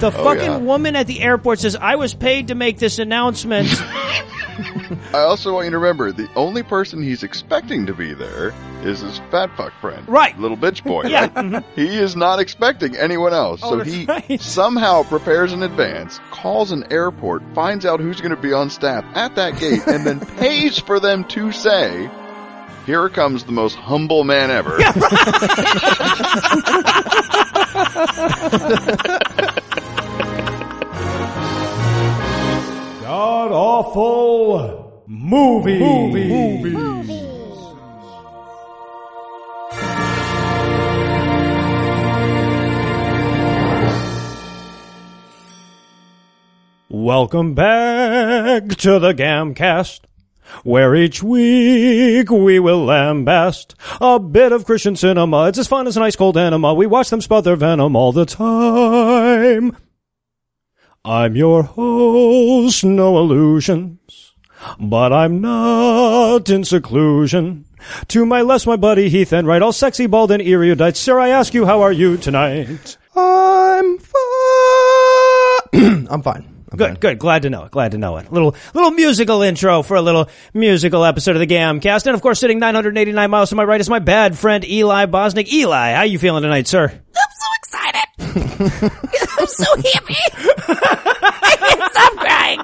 The oh, fucking yeah. woman at the airport says, "I was paid to make this announcement." I also want you to remember the only person he's expecting to be there is his fat fuck friend. Right. Little bitch boy. Yeah. right? Mm-hmm. He is not expecting anyone else. Oh, so he right. somehow prepares in advance, calls an airport, finds out who's going to be on staff at that gate, and then pays for them to say, here comes the most humble man ever. God awful movie. Welcome back to the Gamcast, where each week we will lambast a bit of Christian cinema. It's as fun as an ice cold enema. We watch them spout their venom all the time. I'm your host, no illusions, but I'm not in seclusion. To my left, my buddy Heath Enwright, all sexy, bald, and erudite. Sir, I ask you, how are you tonight? I'm fine. I'm fine. I'm Good, fine. good. Glad to know it. Glad to know it. Little, little musical intro for a little musical episode of the Gamcast. And of course, sitting 989 miles to my right is my bad friend Eli Bosnick. Eli, how you feeling tonight, sir? Ah, I'm so happy. I can't stop crying.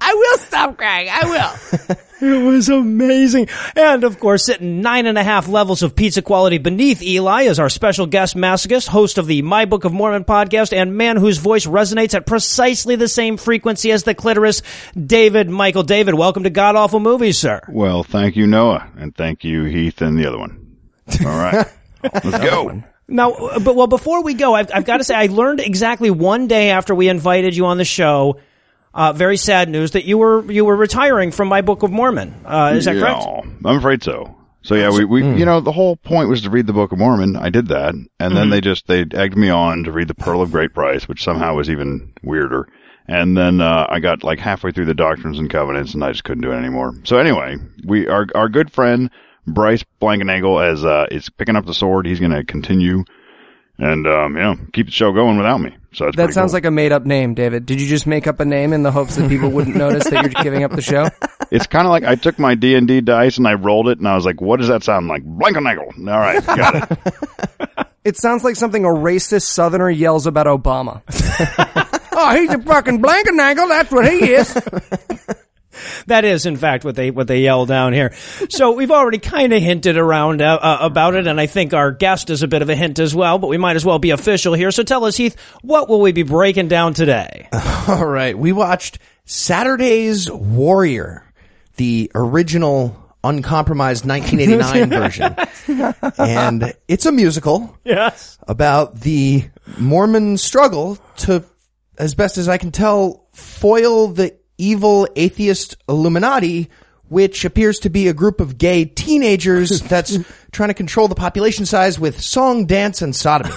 I will stop crying. I will. It was amazing. And of course, sitting nine and a half levels of pizza quality beneath Eli is our special guest masochist, host of the My Book of Mormon podcast, and man whose voice resonates at precisely the same frequency as the clitoris, David Michael. David, welcome to God Awful Movies, sir. Well, thank you, Noah, and thank you, Heath, and the other one. All right. Let's go. Now, uh, but well, before we go, I've, I've got to say, I learned exactly one day after we invited you on the show. Uh, very sad news that you were you were retiring from my Book of Mormon. Uh, is that Yeah, correct? I'm afraid so. So yeah, we, we you know the whole point was to read the Book of Mormon. I did that, and then they just they egged me on to read the Pearl of Great Price, which somehow was even weirder. And then uh, I got like halfway through the Doctrines and Covenants, and I just couldn't do it anymore. So anyway, we our our good friend Bryce Blankenagel as uh, is picking up the sword. He's going to continue and um, you know keep the show going without me. So that's That sounds like a made up name, David. Did you just make up a name in the hopes that people wouldn't notice that you're giving up the show? It's kind of like I took my D and D dice and I rolled it, and I was like, "What does that sound like?" Blankenagel. All right, got it. It sounds like something a racist southerner yells about Obama. oh, he's a fucking blankenangle. That's what he is. That is, in fact, what they what they yell down here. So we've already kind of hinted around uh, uh, about it, and I think our guest is a bit of a hint as well. But we might as well be official here. So tell us, Heath, what will we be breaking down today? All right. We watched Saturday's Warrior, the original uncompromised 1989 version. And it's a musical Yes. about the Mormon struggle to, as best as I can tell, foil the evil atheist Illuminati, which appears to be a group of gay teenagers that's trying to control the population size with song, dance, and sodomy.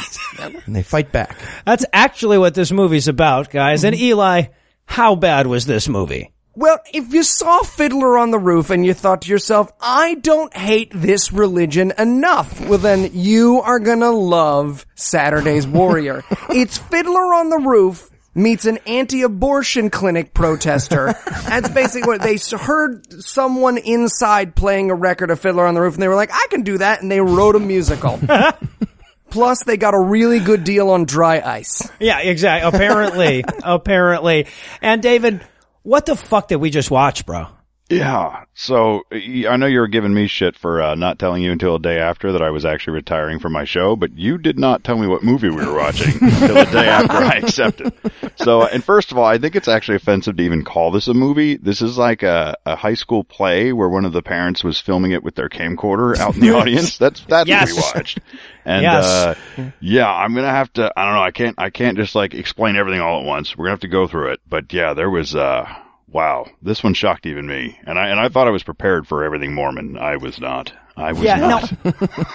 and they fight back. That's actually what this movie's about, guys. And mm-hmm. Eli, how bad was this movie? Well, if you saw Fiddler on the Roof and you thought to yourself, I don't hate this religion enough, well then you are gonna love Saturday's Warrior. it's Fiddler on the Roof meets an anti-abortion clinic protester. That's basically what they heard someone inside playing a record of Fiddler on the Roof and they were like, I can do that and they wrote a musical. Plus they got a really good deal on dry ice. Yeah, exactly. Apparently, apparently. And David, what the fuck did we just watch, bro? Yeah. So I know you were giving me shit for uh, not telling you until a day after that I was actually retiring from my show, but you did not tell me what movie we were watching until the day after I accepted. So, and first of all, I think it's actually offensive to even call this a movie. This is like a, a high school play where one of the parents was filming it with their camcorder out in the audience. That's that's Yes. what we watched. And Yes. uh, yeah, I'm gonna have to. I don't know. I can't. I can't just like explain everything all at once. We're gonna have to go through it. But yeah, there was. uh Wow, this one shocked even me, and I and I thought I was prepared for everything Mormon. I was not. I was Yeah, not.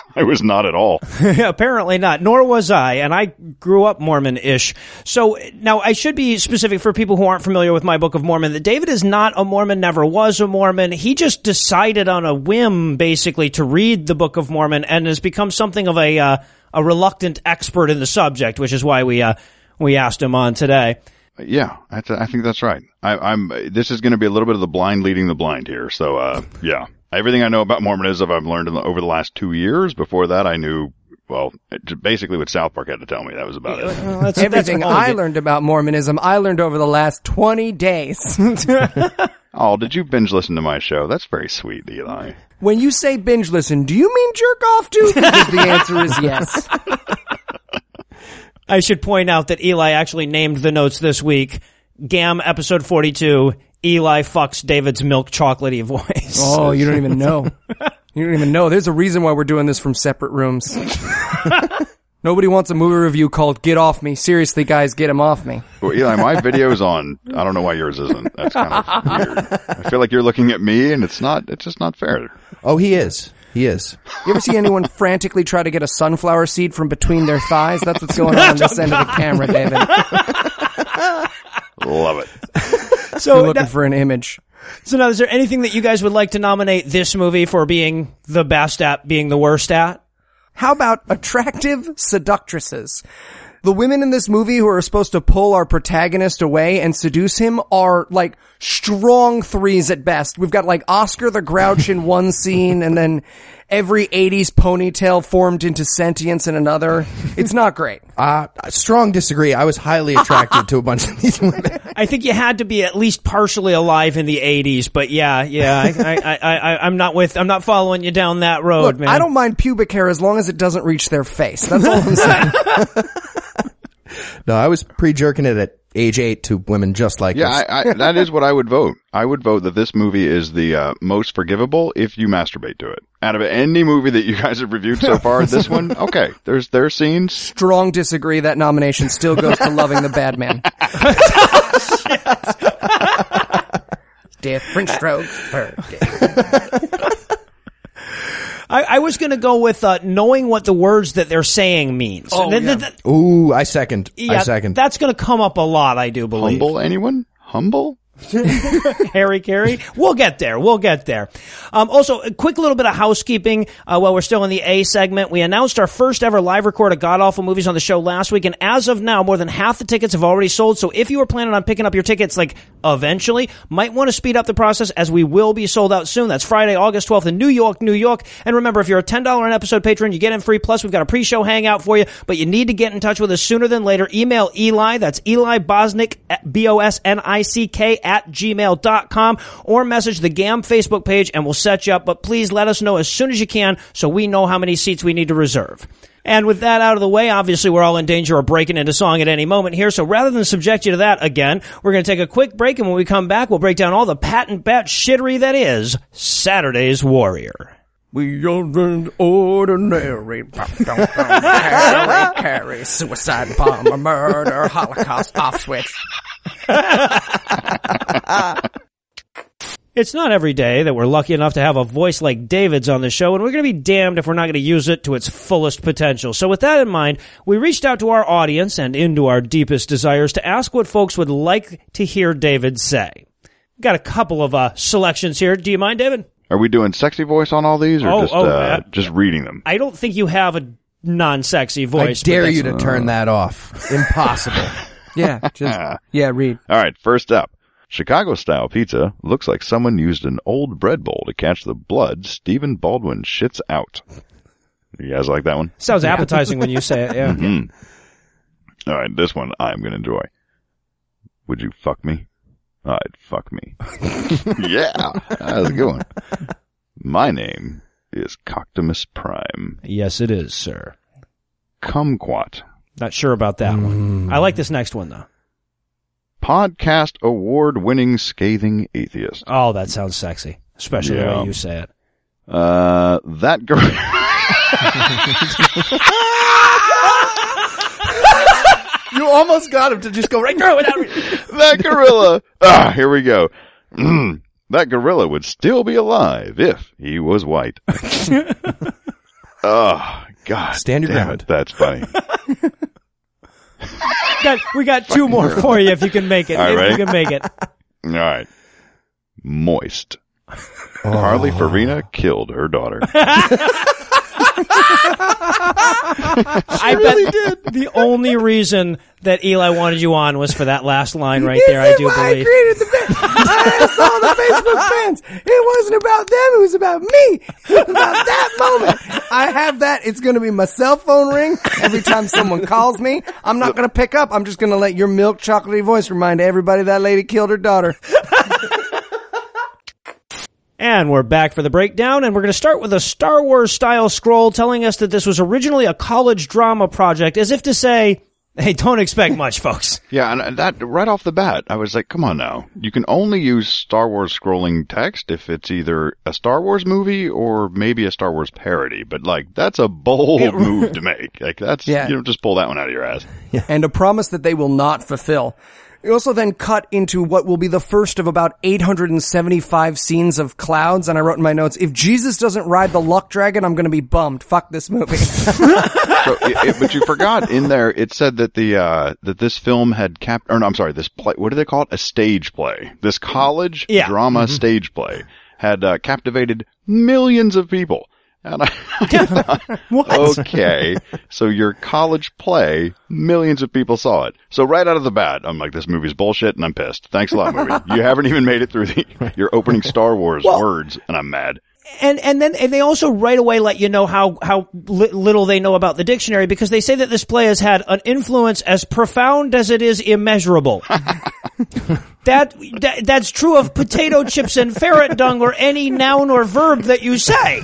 I was not at all. Apparently not, nor was I, and I grew up Mormon-ish. So now I should be specific for people who aren't familiar with my Book of Mormon that David is not a Mormon, never was a Mormon. He just decided on a whim, basically, to read the Book of Mormon and has become something of a uh, a reluctant expert in the subject, which is why we uh, we asked him on today. Yeah, I, I think that's right. I, I'm. This is going to be a little bit of the blind leading the blind here. So, uh, yeah, everything I know about Mormonism, I've learned in the, over the last two years. Before that, I knew well, basically what South Park had to tell me. That was about it. Well, that's, Everything that's I learned about Mormonism, I learned over the last 20 days. Oh, did you binge listen to my show? That's very sweet, Eli. when you say binge listen, do you mean jerk off too? Because the answer is yes. I should point out that Eli actually named the notes this week. Gam episode 42. Eli fucks David's milk chocolatey voice. Oh, you don't even know. You don't even know. There's a reason why we're doing this from separate rooms. Nobody wants a movie review called Get Off Me. Seriously, guys, get him off me. Well, Eli, my video's on. I don't know why yours isn't. That's kind of weird. I feel like you're looking at me, and it's not. It's just not fair. Oh, he is. He is. You ever see anyone frantically try to get a sunflower seed from between their thighs? That's what's going on on this end of the camera, David. Love it. You're So, looking now, for an image. so now, is there anything that you guys would like to nominate this movie for being the best at, being the worst at? How about attractive seductresses? The women in this movie who are supposed to pull our protagonist away and seduce him are like strong threes at best. We've got like Oscar the Grouch in one scene and then every 80s ponytail formed into sentience in another. It's not great. Uh, strong disagree. I was highly attracted to a bunch of these women. I think you had to be at least partially alive in the 80s, but yeah, yeah, I, I, I, I, I'm not with, I'm not following you down that road, Look, man. I don't mind pubic hair as long as it doesn't reach their face. That's all I'm saying. No, I was pre-jerking it at age eight to women just like Yeah, this. I, I, that is what I would vote. I would vote that this movie is the uh, most forgivable if you masturbate to it. Out of any movie that you guys have reviewed so far, this one, okay, there's there are scenes. Strong disagree. That nomination still goes to loving the bad man. Different strokes for I, I was gonna go with, uh, knowing what the words that they're saying means. Oh, Th- yeah. th- th- Ooh, I second. I second. That's gonna come up a lot, I do believe. Humble anyone? Humble? Harry Carey. We'll get there. We'll get there. Um, also, a quick little bit of housekeeping uh, while we're still in the A segment. We announced our first ever live record of God Awful Movies on the show last week, and as of now, more than half the tickets have already sold. So if you were planning on picking up your tickets, like eventually, might want to speed up the process as we will be sold out soon. That's Friday, August 12th in New York, New York. And remember, if you're a $10 an episode patron, you get in free. Plus, we've got a pre-show hangout for you, but you need to get in touch with us sooner than later. Email Eli, that's Eli Bosnick, B-O-S-N-I-C-K at gmail.com or message the GAM Facebook page and we'll set you up. But please let us know as soon as you can so we know how many seats we need to reserve. And with that out of the way, obviously we're all in danger of breaking into song at any moment here. So rather than subject you to that again, we're going to take a quick break. And when we come back, we'll break down all the patent bat shittery that is Saturday's Warrior. We are an ordinary carry, carry, suicide bomber, murder, holocaust, off switch. It's not every day that we're lucky enough to have a voice like David's on the show, and we're going to be damned if we're not going to use it to its fullest potential. So with that in mind, we reached out to our audience and into our deepest desires to ask what folks would like to hear David say. Got a couple of uh, selections here. Do you mind, David? Are we doing sexy voice on all these, or Oh, just oh, uh, uh, just reading them? I don't think you have a non-sexy I voice. but dare that's- you to turn that off. Impossible. Yeah, just, yeah, read. All right, first up. Chicago style pizza looks like someone used an old bread bowl to catch the blood Stephen Baldwin shits out. You guys like that one? Sounds appetizing when you say it. Yeah. Mm-hmm. All right, this one I'm going to enjoy. Would you fuck me? I'd fuck me. yeah, that was a good one. My name is Coctimus Prime. Yes, it is, sir. Kumquat. Not sure about that one. I like this next one though. Podcast award winning scathing atheist. Oh, that sounds sexy, especially the way you say it. Uh, that girl. you almost got him to just go right through without that gorilla. Ah, here we go. Mm, that gorilla would still be alive if he was white. oh, God. Stand your damn ground. it, That's funny. Got, we got two more for you if you can make it. All if right. you can make it. All right. Moist. Oh. Harley Farina killed her daughter. I really did. The only reason that Eli wanted you on was for that last line right there. I do why I believe. created the. I all the Facebook fans. It wasn't about them. It was about me. It was about that moment. I have that. It's going to be my cell phone ring every time someone calls me. I'm not going to pick up. I'm just going to let your milk chocolatey voice remind everybody that lady killed her daughter. And we're back for the breakdown, and we're going to start with a Star Wars style scroll telling us that this was originally a college drama project, as if to say, hey, don't expect much, folks. Yeah, and that right off the bat, I was like, come on now. You can only use Star Wars scrolling text if it's either a Star Wars movie or maybe a Star Wars parody. But like, that's a bold move to make. Like that's, Yeah. you don't just pull that one out of your ass. and a promise that they will not fulfill. We also then cut into what will be the first of about 875 scenes of clouds, and I wrote in my notes, if Jesus doesn't ride the luck dragon, I'm gonna be bummed. Fuck this movie. So, it, it- but you forgot in there, it said that the, uh, that this film had cap, or no, I'm sorry, this play, what do they call it? A stage play. This college Yeah. drama stage play had, uh, captivated millions of people. And I, I thought, okay, so your college play, millions of people saw it. So right out of the bat, I'm like, this movie's bullshit, and I'm pissed. Thanks a lot, movie. You haven't even made it through the, your opening Star Wars words, and I'm mad. And and then and they also right away let you know how how li- little they know about the dictionary because they say that this play has had an influence as profound as it is immeasurable. that, that that's true of potato chips and ferret dung or any noun or verb that you say.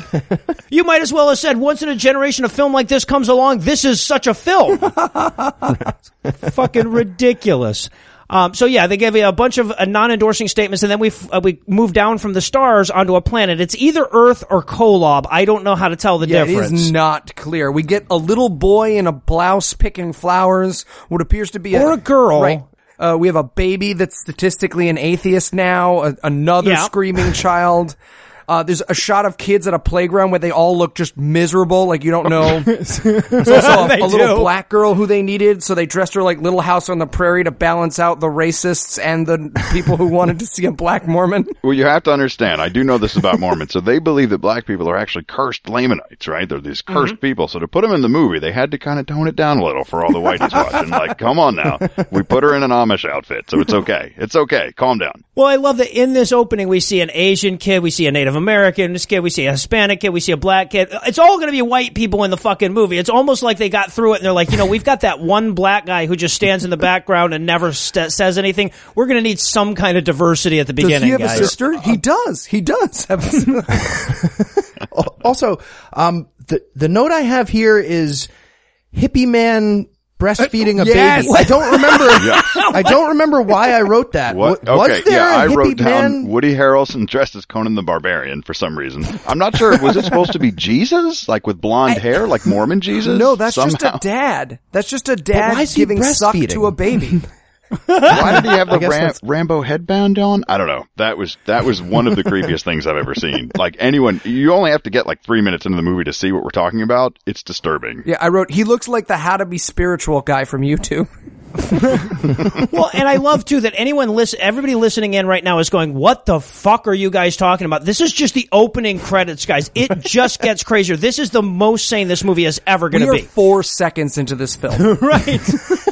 You might as well have said once in a generation a film like this comes along. This is such a film. Fucking ridiculous. Um, so yeah, they gave you a bunch of uh, non-endorsing statements, and then we f- uh, we moved down from the stars onto a planet. It's either Earth or Kolob. I don't know how to tell the Yeah, difference. It is not clear. We get a little boy in a blouse picking flowers, what appears to be Or a girl. Right. Uh, we have a baby that's statistically an atheist now. A, another Yeah. screaming child. Uh, there's a shot of kids at a playground where they all look just miserable, like you don't know. There's also a, a little do. black girl who they needed, so they dressed her like Little House on the Prairie to balance out the racists and the people who wanted to see a black Mormon. Well, you have to understand. I do know this about Mormons. So they believe that black people are actually cursed Lamanites, right? They're these cursed people. So to put them in the movie, they had to kind of tone it down a little for all the whiteys watching. Like, come on now. We put her in an Amish outfit, so it's okay. It's okay. Calm down. Well, I love that in this opening we see an Asian kid, we see a Native American this kid, we see a Hispanic kid, we see a black kid. It's all going to be white people in the fucking movie. It's almost like they got through it and they're like, you know, we've got that one black guy who just stands in the background and never st- says anything. We're going to need some kind of diversity at the beginning. Does beginning, he have guys. a sister? He does. He does. have a- Al- Also, um, the the note I have here is hippie man breastfeeding a uh, Yes. baby. I don't remember. I don't remember why I wrote that. What? Okay, yeah, I wrote down man? Woody Harrelson dressed as Conan the Barbarian for some reason. I'm not sure. Was it supposed to be Jesus, like with blonde hair, like Mormon Jesus? no, that's just a dad. That's just a dad giving suck to a baby. Why did he have the Ram- Rambo headband on? I don't know. That was that was one of the creepiest things I've ever seen. Like anyone, you only have to get like three minutes into the movie to see what we're talking about. It's disturbing. yeah, I wrote, he looks like the how to be spiritual guy from YouTube. well, and I love too that anyone listen, everybody listening in right now is going, "What the fuck are you guys talking about?" This is just the opening credits, guys. It just gets crazier. This is the most sane this movie is ever going to be. four seconds into this film. right.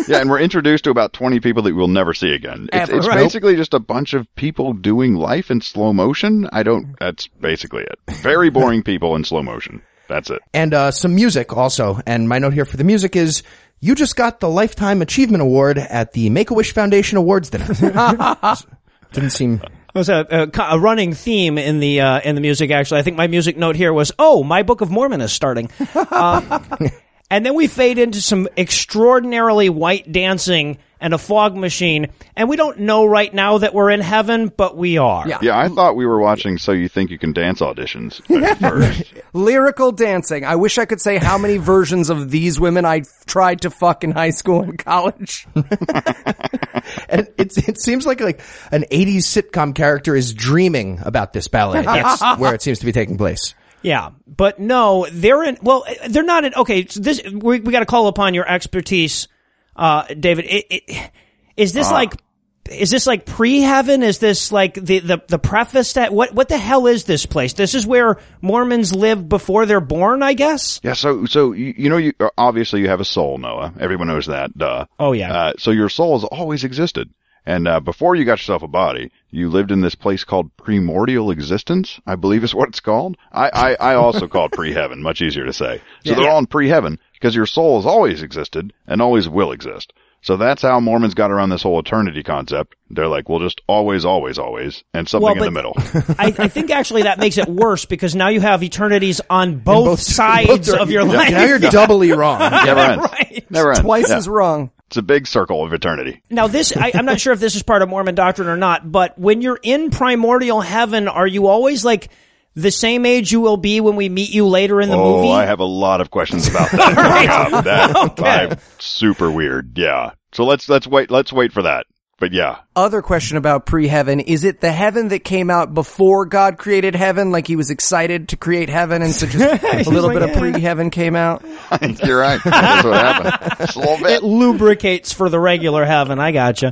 Yeah, and we're introduced to about 20 people that we'll never see again. It's, Ever. it's Right. basically just a bunch of people doing life in slow motion. I don't, that's basically it. Very boring people in slow motion. That's it. and uh, some music also. And my note here for the music is you just got the Lifetime Achievement Award at the Make a Wish Foundation Awards dinner. Didn't seem. It was a, a, a running theme in the uh, in the music. Actually, I think my music note here was, "Oh, my Book of Mormon is starting," uh, and then we fade into some extraordinarily white dancing and a fog machine, and we don't know right now that we're in heaven, but we are. Yeah. Yeah, I thought we were watching So You Think You Can Dance auditions. Lyrical dancing. I wish I could say how many versions of these women I tried to fuck in high school and college. And it's, it seems like like an 80s sitcom character is dreaming about this ballet. That's where it seems to be taking place. Yeah, but no, they're in. Well, they're not in. Okay, so this we, we got to call upon your expertise, uh, David. It, it, is this like is this like pre-heaven? Is this like the, the, the preface that, what, what the hell is this place? This is where Mormons live before they're born, I guess? Yeah, so so you, you know you obviously you have a soul, Noah. Everyone knows that. Duh. Oh, yeah. Uh, so your soul has always existed, and uh, before you got yourself a body, you lived in this place called primordial existence. I believe is what it's called. I I, I also call it pre-heaven. Much easier to say. So they're all in pre-heaven because your soul has always existed and always will exist. So that's how Mormons got around this whole eternity concept. They're like, we'll just always, always, always, and something Well, in the but- middle. I, I think actually that makes it worse because now you have eternities on both, both- sides both of your Yeah, life. Now you're doubly wrong. Never ends. Right. Never ends. Twice Yeah. as wrong. It's a big circle of eternity. Now this, I, I'm not sure if this is part of Mormon doctrine or not, but when you're in primordial heaven, are you always like the same age you will be when we meet you later in the oh, movie? I have a lot of questions about that. up. That I'm super weird. Yeah. So let's let's wait. Let's wait for that. But yeah, Other question about pre-heaven. Is it the heaven that came out before God created heaven? Like he was excited to create heaven and so just a little bit of pre-heaven came out? I think you're right. That's what happened. Just a little bit. it lubricates for the regular heaven. I gotcha.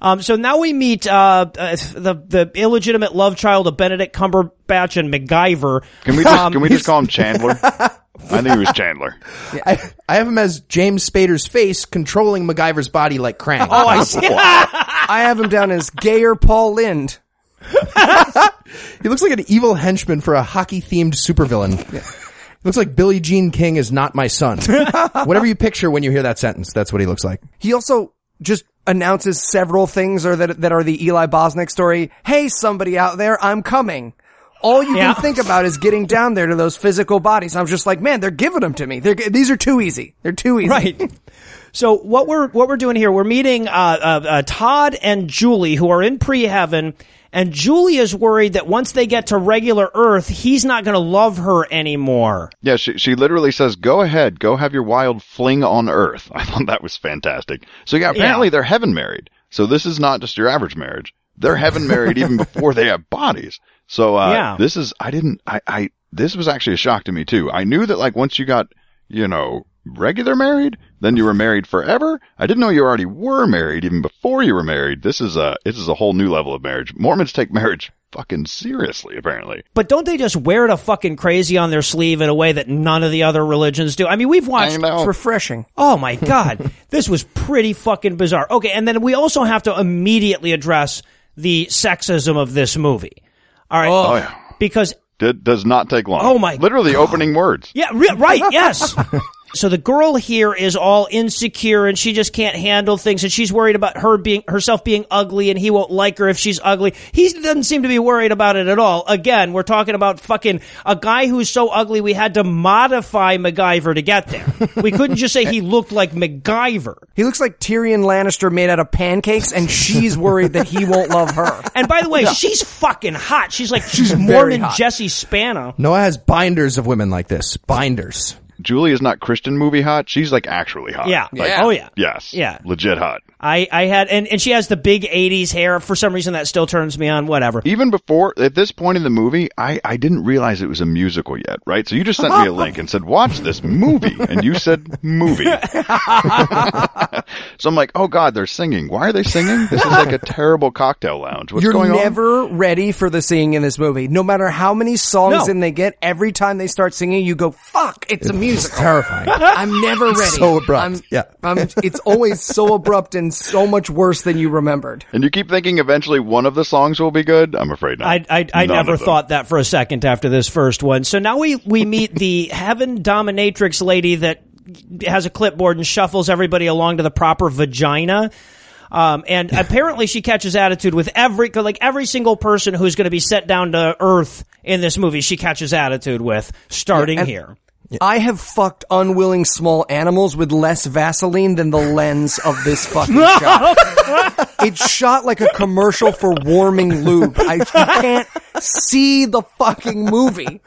Um, so now we meet uh, uh, the the illegitimate love child of Benedict Cumberbatch and MacGyver. Can we just Um, can we just call him Chandler? I knew he was Chandler. I, I have him as James Spader's face controlling MacGyver's body like Krang. Oh, I see. I have him down as gayer Paul Lynde. He looks like an evil henchman for a hockey themed supervillain. He looks like Billie Jean King is not my son. Whatever you picture when you hear that sentence, that's what he looks like. He also just announces several things or that that are the Eli Bosnick story. Hey, somebody out there, I'm coming. All you Yeah. can think about is getting down there to those physical bodies. I'm just like, man, they're giving them to me. They're, these are too easy. They're too easy. Right. So what we're what we're doing here, we're meeting uh, uh, uh, Todd and Julie, who are in pre-heaven, and Julie is worried that once they get to regular Earth, he's not going to love her anymore. Yeah, she she literally says, "Go ahead, go have your wild fling on Earth." I thought that was fantastic. So yeah, apparently Yeah. they're heaven married. So this is not just your average marriage. They're heaven married even before they have bodies. So uh, Yeah. this is I didn't I I this was actually a shock to me too. I knew that like once you got you know regular married, then you were married forever. I didn't know you already were married even before you were married. This is a this is a whole new level of marriage. Mormons take marriage fucking seriously apparently. But don't they just wear it a fucking crazy on their sleeve in a way that none of the other religions do? I mean, we've watched. It's refreshing. Oh my god, this was pretty fucking bizarre. Okay, and then we also have to immediately address the sexism of this movie. All right, oh, oh, yeah. because Did, does not take long. Oh, my Literally opening words. yeah, re- right, yes. So the girl here is all insecure and she just can't handle things and she's worried about her being herself being ugly and he won't like her if she's ugly. He doesn't seem to be worried about it at all. Again, we're talking about fucking a guy who's so ugly we had to modify MacGyver to get there. We couldn't just say he looked like MacGyver. He looks like Tyrion Lannister made out of pancakes, and she's worried that he won't love her. And by the way, she's fucking hot. She's like she's very Mormon. Jesse Spano. Noah has binders of women like this. Binders. Julie is not Christian movie hot. She's like actually hot. Yeah. Like, Oh yeah. Yes. Yeah. Legit hot. I I had and and she has the big '80s hair. For some reason, that still turns me on. Whatever. Even before, at this point in the movie, I, I didn't realize it was a musical yet, right? So you just sent me a link and said, watch this movie. And you said movie. so I'm like, oh God, they're singing. Why are they singing? This is like a terrible cocktail lounge. What's You're going on? never ready for the singing in this movie. No matter how many songs No. in they get, every time they start singing, you go, fuck, it's a musical. Terrifying. I'm never ready. So abrupt. I'm, Yeah. I'm, it's always so abrupt and so much worse than you remembered. And you keep thinking eventually one of the songs will be good? I'm afraid not. I I, I never thought that for a second after this first one. So now we we meet the heaven dominatrix lady that has a clipboard and shuffles everybody along to the proper vagina. Um, and apparently she catches attitude with every, like every single person who's going to be set down to earth in this movie, she catches attitude with, starting and- here. I have fucked unwilling small animals with less Vaseline than the lens of this fucking shot. it's shot like a commercial for warming lube. I you can't see the fucking movie.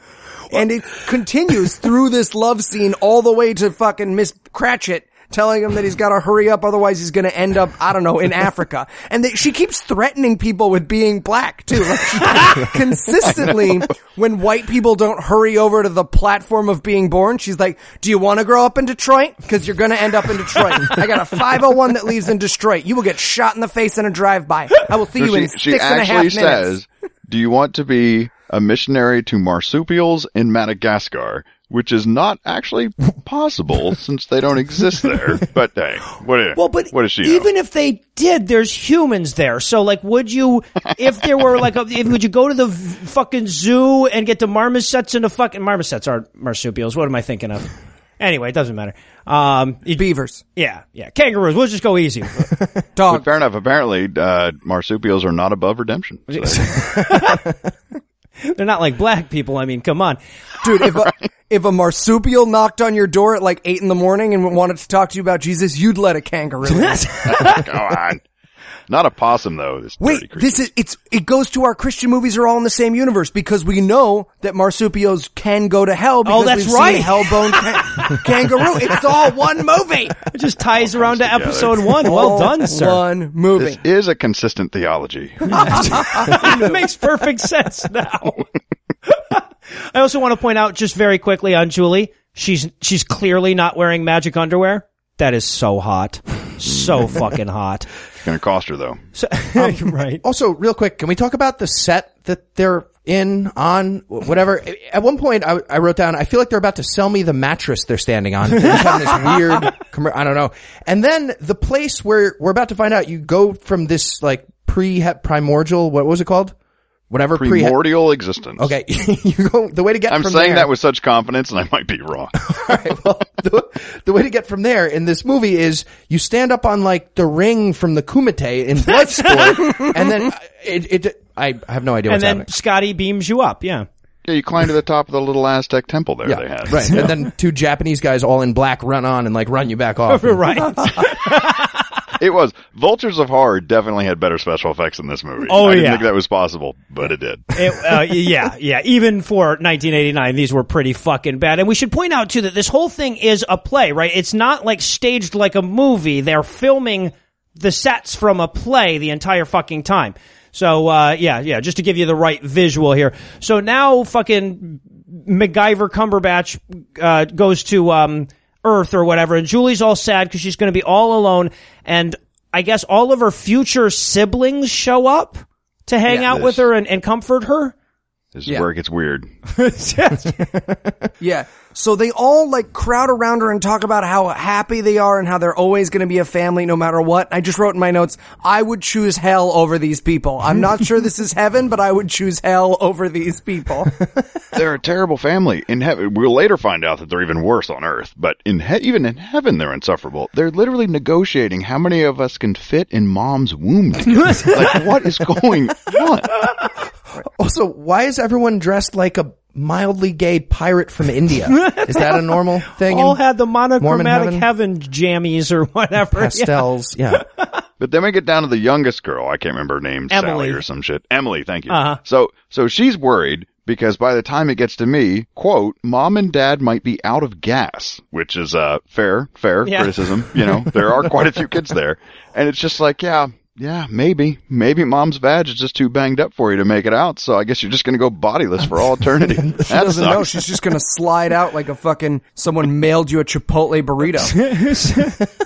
And it continues through this love scene all the way to fucking Miss Cratchit telling him that he's got to hurry up, otherwise he's going to end up, I don't know, in Africa. And that she keeps threatening people with being black too. Like she- consistently, when white people don't hurry over to the platform of being born, she's like, "Do you want to grow up in Detroit? Because you're going to end up in Detroit. I got a 501 that leaves in Detroit. You will get shot in the face in a drive-by. I will see So you in she, she six and a half actually says, "Do you want to be a missionary to marsupials in Madagascar?" Which is not actually possible since they don't exist there. But hey, what? Well, but what does she know? even if they did, there's humans there. So, like, would you, if there were like, a, if, would you go to the fucking zoo and get the marmosets and the fucking marmosets are marsupials? What am I thinking of? Anyway, it doesn't matter. Um, Beavers, yeah, yeah, kangaroos. We'll just go easy. But dog. fair enough. Apparently, uh, marsupials are not above redemption. So- They're not like black people. I mean, come on. Dude, if a, if a marsupial knocked on your door at like eight in the morning and wanted to talk to you about Jesus, you'd let a kangaroo in. Come on. Not a possum though. This Wait, this is it's it goes to our Christian movies are all in the same universe because we know that marsupials can go to hell oh, because Oh, that's we've right. seen Hellbone can- kangaroo. It's all one movie. It just ties around to together. episode one. Well All done, sir. One movie. This is a consistent theology. it makes perfect sense now. I also want to point out just very quickly on Julie. She's she's clearly not wearing magic underwear. That is so hot, so fucking hot. It's going to cost her though. So, right. Um, also, real quick, can we talk about the set that they're in, on, whatever? At one point, I, I wrote down, I feel like they're about to sell me the mattress they're standing on. They're just having this weird, commer- I don't know. And then the place where we're about to find out, you go from this like pre-primordial, what was it called? Whatever pre Primordial existence. Okay, you go, the way to get I'm from saying there- that with such confidence, and I might be wrong. Alright, well, the, the way to get from there in this movie is you stand up on like the ring from the Kumite in Bloodsport, and then uh, it, it, I have no idea And what's then happening. Scotty beams you up. Yeah. Yeah, you climb to the top of the little Aztec temple there Yeah, they had. right. And then two Japanese guys all in black run on and like run you back off. Right. It was. Vultures of Horror definitely had better special effects in this movie. Oh, I didn't yeah. think that was possible, but it did. It, uh, yeah, yeah. Even for 1989, these were pretty fucking bad. And we should point out too that this whole thing is a play, right? It's not like staged like a movie. They're filming the sets from a play the entire fucking time. So, uh, yeah, yeah, just to give you the right visual here. So now fucking MacGyver Cumberbatch, uh, goes to, um, Earth or whatever, and Julie's all sad because she's going to be all alone, and I guess all of her future siblings show up to hang Yeah. out with her and, and comfort her. This is Yeah. where it gets weird. Yeah. So they all like crowd around her and talk about how happy they are and how they're always going to be a family no matter what. I just wrote in my notes, I would choose hell over these people. I'm not sure this is heaven, but I would choose hell over these people. They're a terrible family. In heaven, we'll later find out that they're even worse on Earth. But in he- even in heaven, they're insufferable. They're literally negotiating how many of us can fit in Mom's womb. like, what is going on? Also, why is everyone dressed like a mildly gay pirate from India? Is that a normal thing? All in had the monochromatic heaven? heaven? jammies or whatever. Pastels? Yeah. But then we get down to the youngest girl. I can't remember her name. Emily. Sally or some shit. Emily, thank you. Uh-huh. So, so she's worried because by the time it gets to me, quote, mom and dad might be out of gas, which is, uh, fair, fair Yeah. criticism. You know, there are quite a few kids there. And it's just like, yeah, yeah, maybe, maybe mom's vag is just too banged up for you to make it out. So I guess you're just going to go bodiless for all eternity. that Doesn't know. She's just going to slide out like a fucking, someone mailed you a Chipotle burrito.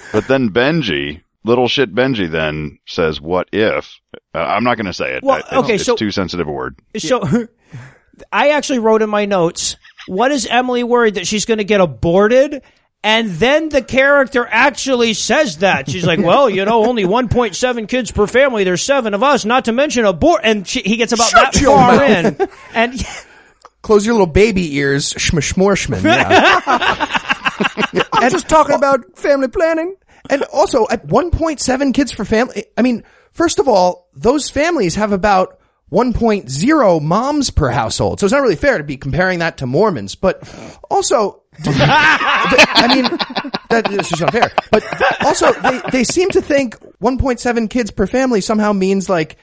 But then Benji, little shit Benji then says, what if, uh, I'm not going to say it. Well, It's- okay, it's so- too sensitive a word. So I actually wrote in my notes, what is Emily worried that she's going to get aborted? And then the character actually says that. She's like, well, you know, only 1.7 kids per family. There's seven of us, not to mention a abort. And she, he gets about Shut that far mouth. in. And Close your little baby ears, schmishmorshman. Yeah. I'm just talking about family planning. and also at 1.7 kids for family. I mean, first of all, those families have about 1.0 moms per household. So it's not really fair to be comparing that to Mormons, but also, I mean, that is just unfair. But also, they, they seem to think 1.7 kids per family somehow means like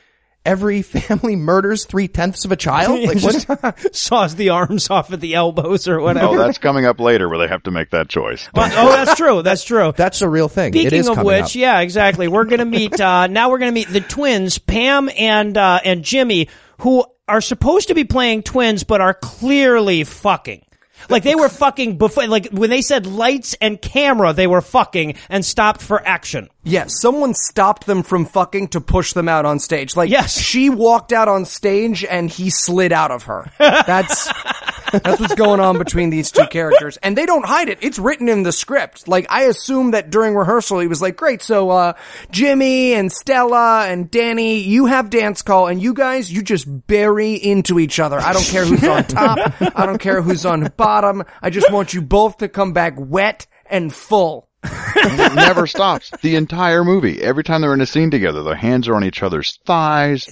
every family murders three tenths of a child? Like what? Saws the arms off at the elbows or whatever. Oh, that's coming up later where they have to make that choice. But- oh, that's true. That's true. That's a real thing. Speaking is of coming which, up. yeah, exactly. We're gonna meet uh, now. We're gonna meet the twins, Pam and uh, and Jimmy, who are supposed to be playing twins, but are clearly fucking. Like they were fucking before. Like when they said lights and camera, they were fucking and stopped for action. Yeah, someone stopped them from fucking to push them out on stage. Like, Yes. she walked out on stage and he slid out of her. That's that's what's going on between these two characters, and they don't hide it. It's written in the script. Like, I assume that during rehearsal he was like, "Great, so uh, Jimmy and Stella and Danny, you have dance call, and you guys, you just bury into each other. I don't care who's on top. I don't care who's on bottom. I just want you both to come back wet and full." It never stops. The entire movie. Every time they're in a scene together, their hands are on each other's thighs.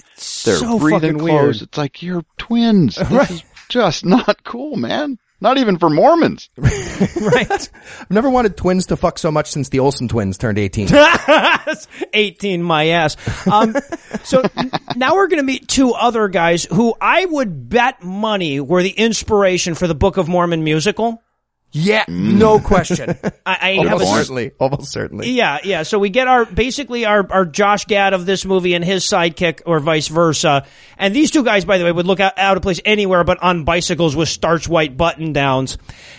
They're so breathing close. weird. It's like you're twins. This is just not cool, man. Not even for Mormons. Right? I've never wanted twins to fuck so much since the Olsen twins turned 18. 18 my ass. Um, so n- now we're going to meet two other guys who I would bet money were the inspiration for the Book of Mormon musical. Yeah, mm. no question. I, I have almost certainly. Almost certainly. Yeah, yeah. So we get our basically our our Josh Gad of this movie and his sidekick, or vice versa. And these two guys, by the way, would look out, out of place anywhere but on bicycles with starch white button downs.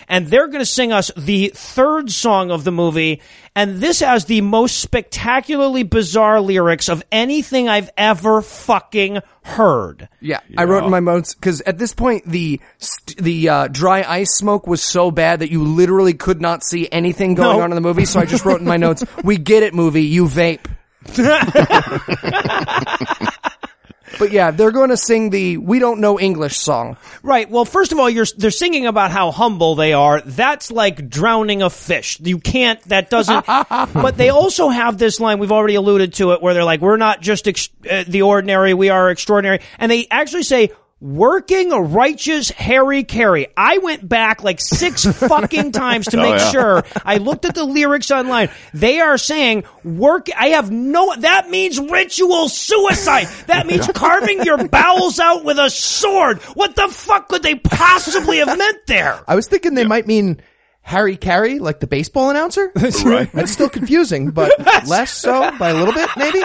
And they're going to sing us the third song of the movie. And this has the most spectacularly bizarre lyrics of anything I've ever fucking heard. Yeah, I wrote in my notes because at this point the st- the uh, dry ice smoke was so bad that you literally could not see anything going No. on in the movie. So I just wrote in my notes, "We get it, movie. You vape." but yeah, they're going to sing the "We Don't Know English" song. Right. Well, first of all, you're they're singing about how humble they are. That's like drowning a fish. You can't. That doesn't. but they also have this line. We've already alluded to it, where they're like, "We're not just ex- uh, the ordinary. We are extraordinary." And they actually say. Working a righteous Harry Carey. I went back like six fucking times to Oh, make yeah. sure. I looked at the lyrics online. They are saying work. I have no. That means ritual suicide. That means carving your bowels out with a sword. What the fuck could they possibly have meant there? I was thinking they might mean Harry Carey, like the baseball announcer. Right. That's still confusing, but less so by a little bit, maybe.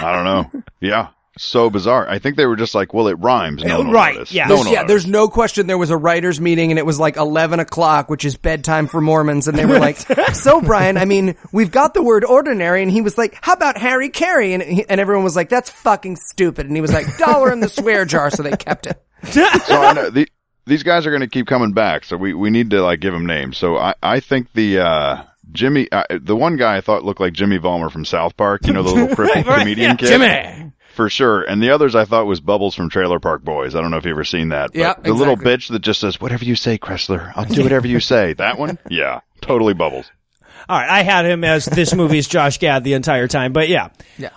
I don't know. Yeah. So bizarre. I think they were just like, well, it rhymes. No one Right, notice. yeah. No one yeah, there's no question there was a writers meeting and it was like 11 o'clock, which is bedtime for Mormons. And they were like, so Brian, I mean, we've got the word ordinary. And he was like, how about Harry Carey? And, he, and everyone was like, that's fucking stupid. And he was like, dollar in the swear jar. So they kept it. so I know the, these guys are going to keep coming back. So we, we need to like give them names. So I, I think the, uh, Jimmy, uh, the one guy I thought looked like Jimmy Valmer from South Park, you know, the little crippled comedian kid. Jimmy. For sure. And the others I thought was Bubbles from Trailer Park Boys. I don't know if you've ever seen that. Yeah, Yep, the little bitch that just says, whatever you say, Kressler, I'll do whatever you say. That one? Yeah. Totally Bubbles. All right, I had him as this movie's Josh Gad the entire time, but yeah. Yeah.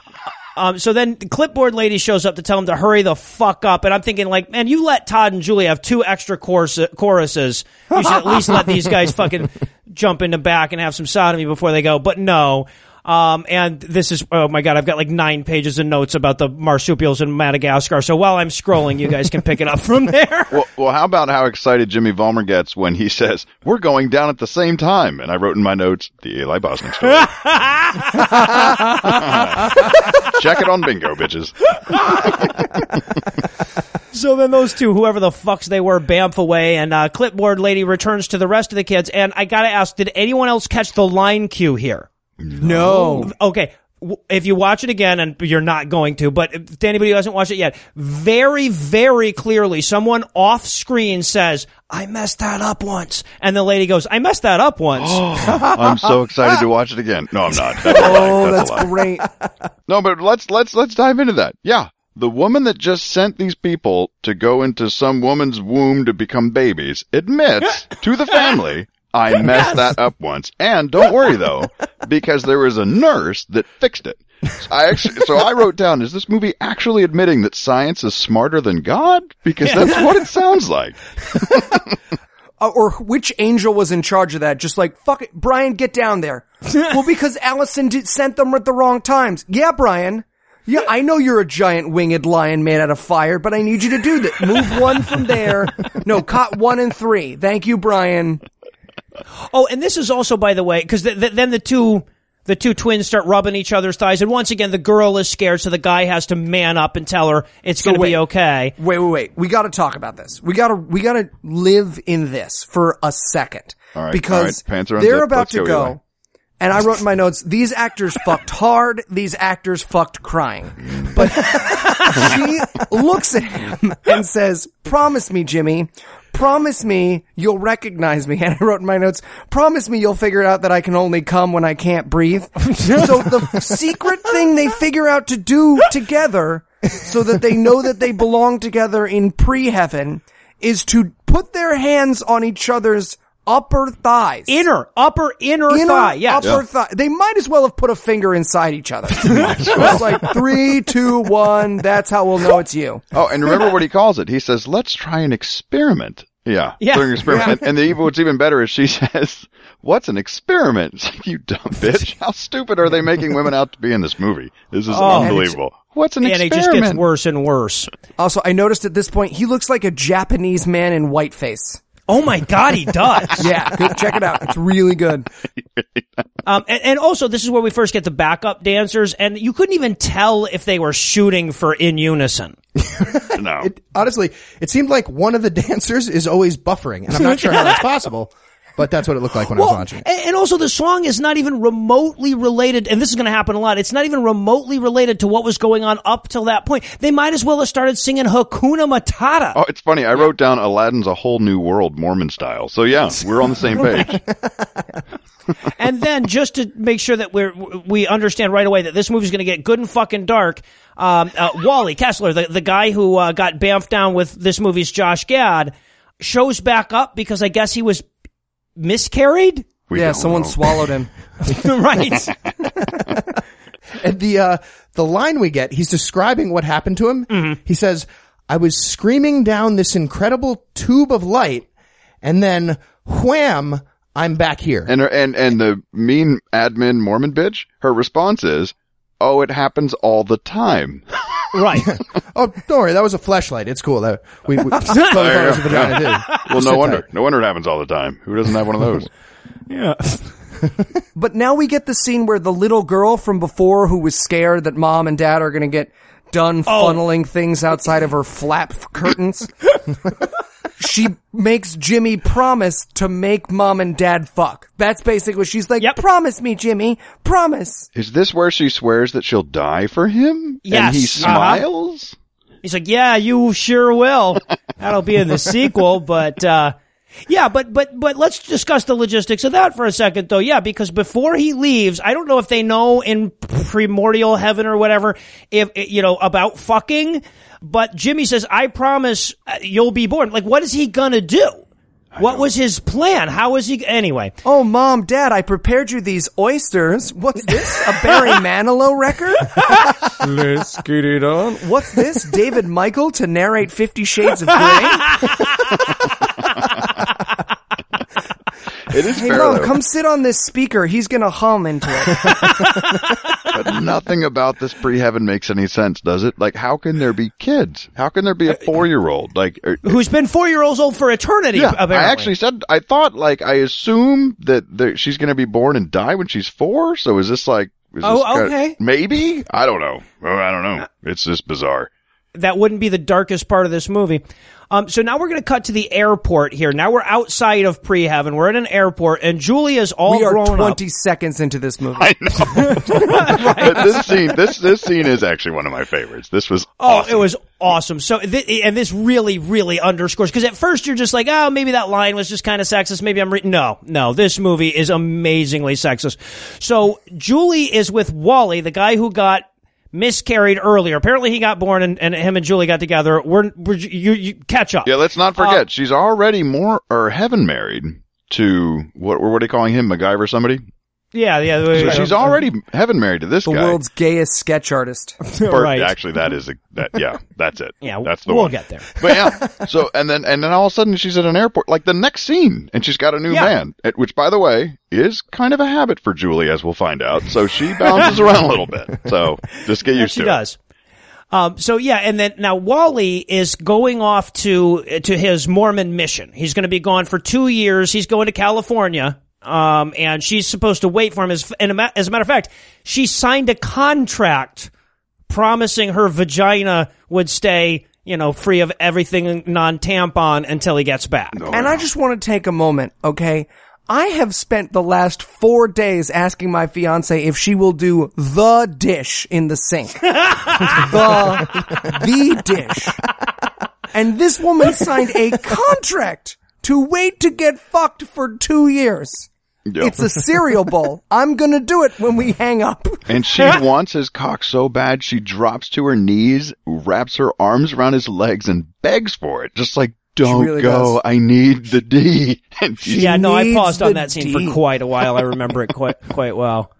Um, so then the clipboard lady shows up to tell him to hurry the fuck up, and I'm thinking like, man, you let Todd and Julie have two extra chorus- choruses. You should at least let these guys fucking jump in the back and have some sodomy before they go. But no. Um, and this is, oh my god, I've got like nine pages of notes about the marsupials in Madagascar. So while I'm scrolling, you guys can pick it up from there. Well, well, how about how excited Jimmy Valmer gets when he says, we're going down at the same time? And I wrote in my notes, the Eli Bosnick story. Check it on bingo, bitches. So then those two, whoever the fucks they were, bamf away, and uh, clipboard lady returns to the rest of the kids. And I gotta ask, did anyone else catch the line cue here? No. Okay. If you watch it again, and you're not going to, but to anybody who hasn't watched it yet, very, very clearly, someone off screen says, I messed that up once. And the lady goes, I messed that up once. I'm so excited to watch it again. No, I'm not. That's a lie. Oh, That's that's great. No, but let's let's let's dive into that. Yeah. The woman that just sent these people to go into some woman's womb to become babies admits to the family, I messed that up once. And don't worry though, because there was a nurse that fixed it. I actually, so I wrote down, is this movie actually admitting that science is smarter than God? Because that's what it sounds like. Uh, or which angel was in charge of that? Just like, fuck it, Brian, get down there. well, because Allison did, sent them at the wrong times. Yeah, Brian. Yeah, I know you're a giant winged lion made out of fire, but I need you to do that. Move one from there. No, cut one and three. Thank you, Brian. Oh, and this is also, by the way, because th- th- then the two the two twins start rubbing each other's thighs, and once again the girl is scared, so the guy has to man up and tell her it's going to be okay. Wait, wait, wait. We got to talk about this. We got to we got to live in this for a second All right, because all right. Pants are they're unzipped. about Let's to go, go. And I wrote in my notes, these actors fucked hard, these actors fucked crying. But she looks at him and says, promise me, Jimmy, promise me you'll recognize me. And I wrote in my notes, promise me you'll figure out that I can only come when I can't breathe. so the secret thing they figure out to do together so that they know that they belong together in pre-heaven is to put their hands on each other's upper thighs Inner, upper, inner, inner thigh. Yes. upper thigh. They might as well have put a finger inside each other. it's like three, two, one. That's how we'll know it's you. Oh, and remember what he calls it? He says, "Let's try an experiment." Yeah, Yeah. doing an experiment. And, and the, even what's even better is she says, "What's an experiment?" You dumb bitch! How stupid are they making women out to be in this movie? This is oh. unbelievable. What's an experiment? and it just gets worse and worse. Also, I noticed at this point he looks like a Japanese man in whiteface. Oh my god, he does. Yeah, go check it out. It's really good. Um, and, and also, this is where we first get the backup dancers, and you couldn't even tell if they were shooting for in unison. No, It, honestly, it seemed like one of the dancers is always buffering, and I'm not sure how that's possible, but that's what it looked like when I was watching. and, and also the song is not even remotely related, and this is going to happen a lot. It's not even remotely related to what was going on up till that point. They might as well have started singing Hakuna Matata. Oh, it's funny. I wrote down Aladdin's a whole new world Mormon style. So yeah, we're on the same page. and then just to make sure that we're we understand right away that this movie's going to get good and fucking dark. Um, uh, Wally Kessler, the the guy who uh, got bamfed down with this movie's Josh Gad, shows back up because I guess he was miscarried. We yeah, someone know. swallowed him. right. And the uh, the line we get, he's describing what happened to him. Mm-hmm. He says, "I was screaming down this incredible tube of light, and then wham, I'm back here." And her, and and the mean admin Mormon bitch, her response is, "Oh, it happens all the time." right. oh, don't worry, that was a flashlight. It's cool. That we, we both thought it was a vagina. Well, Just no wonder. tight. No wonder it happens all the time. Who doesn't have one of those? Yeah. But now we get the scene where the little girl from before who was scared that mom and dad are going to get done oh. funneling things outside of her flap curtains. She makes Jimmy promise to make mom and dad fuck. That's basically what she's like, Yep. promise me, Jimmy, promise. Is this where she swears that she'll die for him? Yes. And he Uh-huh. smiles? He's like, yeah, you sure will. That'll be in the sequel, but, uh, yeah, but, but, but let's discuss the logistics of that for a second though. Yeah, because before he leaves, I don't know if they know in primordial heaven or whatever, if, you know, about fucking, but Jimmy says, I promise uh, you'll be born. Like, what is he gonna do? What was his plan? How was he, anyway. Oh, mom, dad, I prepared you these oysters. What's this? A Barry Manilow record? Let's get it on. What's this? David Michael to narrate Fifty Shades of Grey? It is Hey, fair, mom, though. come sit on this speaker. He's gonna hum into it. But nothing about this pre-heaven makes any sense, does it? Like, how can there be kids? How can there be a four-year-old? Like, er- Who's been four year olds old for eternity, yeah, apparently. I actually said, I thought, like, I assume that there, she's going to be born and die when she's four. So is this like, is Oh, this kinda- okay. maybe? I don't know. Oh, I don't know. It's just bizarre. That wouldn't be the darkest part of this movie. Um, so now we're going to cut to the airport here. Now we're outside of pre-heaven. We're at an airport, and Julia's all We are grown twenty up. seconds into this movie. I know. But this scene, this, this scene is actually one of my favorites. This was Oh, awesome. it was awesome. So, thi- and this really, really underscores because at first you're just like, oh, maybe that line was just kind of sexist. Maybe I'm re-. no, no. This movie is amazingly sexist. So Julie is with Wally, the guy who got miscarried earlier. Apparently, he got born, and, and him and Julie got together. We're, we're you, you catch up. Yeah, let's not uh, forget, she's already more, or heaven married to, what, what are they calling him? MacGyver somebody? Yeah, yeah. So she's already heaven married to this The guy. world's gayest sketch artist. Or- right. Actually, that is a, that. Yeah, that's it. Yeah, that's the we'll one. get there. But yeah, so and then and then all of a sudden she's at an airport, like the next scene, and she's got a new Yeah. man, at- which by the way is kind of a habit for Julie, as we'll find out. So she bounces around a little bit. So just get used she to does. Um, so yeah, and then now Wally is going off to to his Mormon mission. He's going to be gone for two years. He's going to California, um, and she's supposed to wait for him. As, and a as a matter of fact, she signed a contract promising her vagina would stay, you know, free of everything non-tampon until he gets back. And I just want to take a moment, okay? I have spent the last four days asking my fiance if she will do the dish in the sink. the, the dish. And this woman signed a contract to wait to get fucked for two years. Yep. It's a cereal bowl. I'm gonna do it when we hang up. And she wants his cock so bad she drops to her knees, wraps her arms around his legs, and begs for it. Just like, don't really go. does. I need the D. And yeah, no, I paused on that scene D. for quite a while. I remember it quite quite well.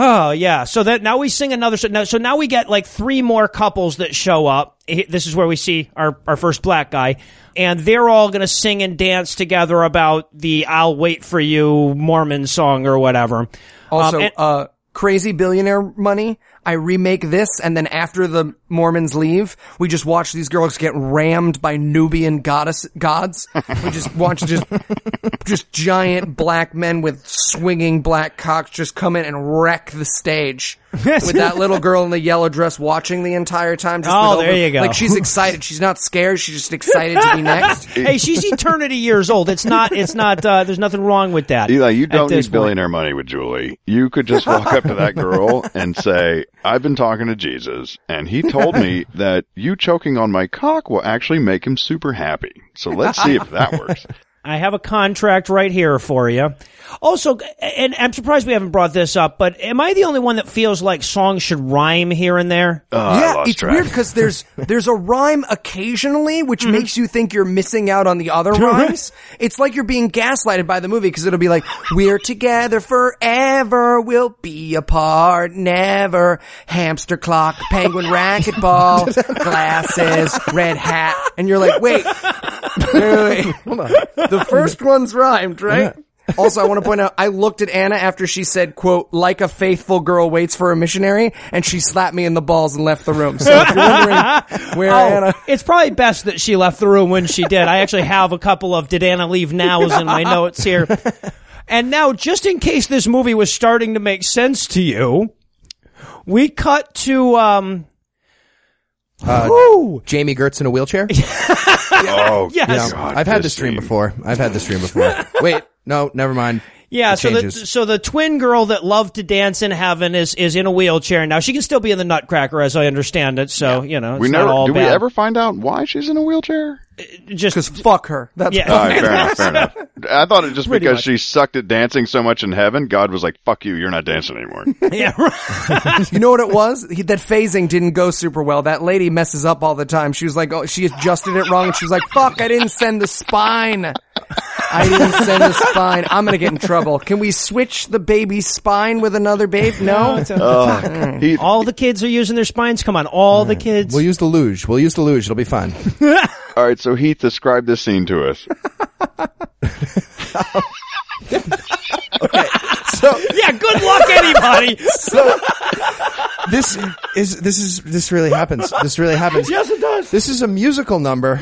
Oh yeah, so that now we sing another. So now, so now we get like three more couples that show up. This is where we see our our first black guy, and they're all going to sing and dance together about the "I'll wait for you" Mormon song or whatever. Also, Um, and- uh, crazy billionaire money. I remake this, and then after the Mormons leave, we just watch these girls get rammed by Nubian goddess gods. We just watch just just giant black men with swinging black cocks just come in and wreck the stage. with that little girl in the yellow dress watching the entire time. Just Oh, with there the- you go. Like she's excited. She's not scared. She's just excited to be next. hey, she's eternity years old. It's not. It's not. Uh, there's nothing wrong with that. Eli, you don't this need point. billionaire money with Julie. You could just walk up to that girl and say, I've been talking to Jesus, and he told me that you choking on my cock will actually make him super happy. So let's see if that works. I have a contract right here for you. Also, and I'm surprised we haven't brought this up, but am I the only one that feels like songs should rhyme here and there? Uh, yeah, it's track. weird because there's there's a rhyme occasionally, which Mm-hmm. makes you think you're missing out on the other rhymes. It's like you're being gaslighted by the movie because it'll be like, "We're together forever, we'll be apart never." Hamster clock, penguin racquetball, glasses, red hat, and you're like, "Wait, wait, wait, wait. hold on." The first one's rhymed, right? Also, I want to point out, I looked at Anna after she said, quote, like a faithful girl waits for a missionary, and she slapped me in the balls and left the room. So if you're wondering where Oh, Anna, it's probably best that she left the room when she did. I actually have a couple of "Did Anna leave nows" in my notes here. And now, just in case this movie was starting to make sense to you, we cut to um. whew, Jami Gertz in a wheelchair. Oh, Yes. God, I've had this dream before. I've had this dream before. Wait, no, never mind. Yeah, It so the changes. so the twin girl that loved to dance in heaven is is in a wheelchair now. She can still be in the Nutcracker, as I understand it. So you know, it's We not never, all do we bad. ever find out why she's in a wheelchair? Just because fuck her. That's Yeah. All right, fair enough, fair enough. I thought it just Pretty because much. she sucked at dancing so much in heaven, God was like, fuck you, you're not dancing anymore. yeah, right. You know what it was? He, that phasing didn't go super well. That lady messes up all the time. She was like, oh, she adjusted it wrong and she was like, fuck, I didn't send the spine. I didn't send the spine. I'm gonna get in trouble. Can we switch the baby's spine with another babe? No? Oh, he, all the kids are using their spines. Come on, all the kids. We'll use the luge. We'll use the luge. It'll be fun. All right, so Heath, describe this scene to us. So yeah, good luck, anybody. so this is this is this really happens. This really happens. yes, it does. This is a musical number,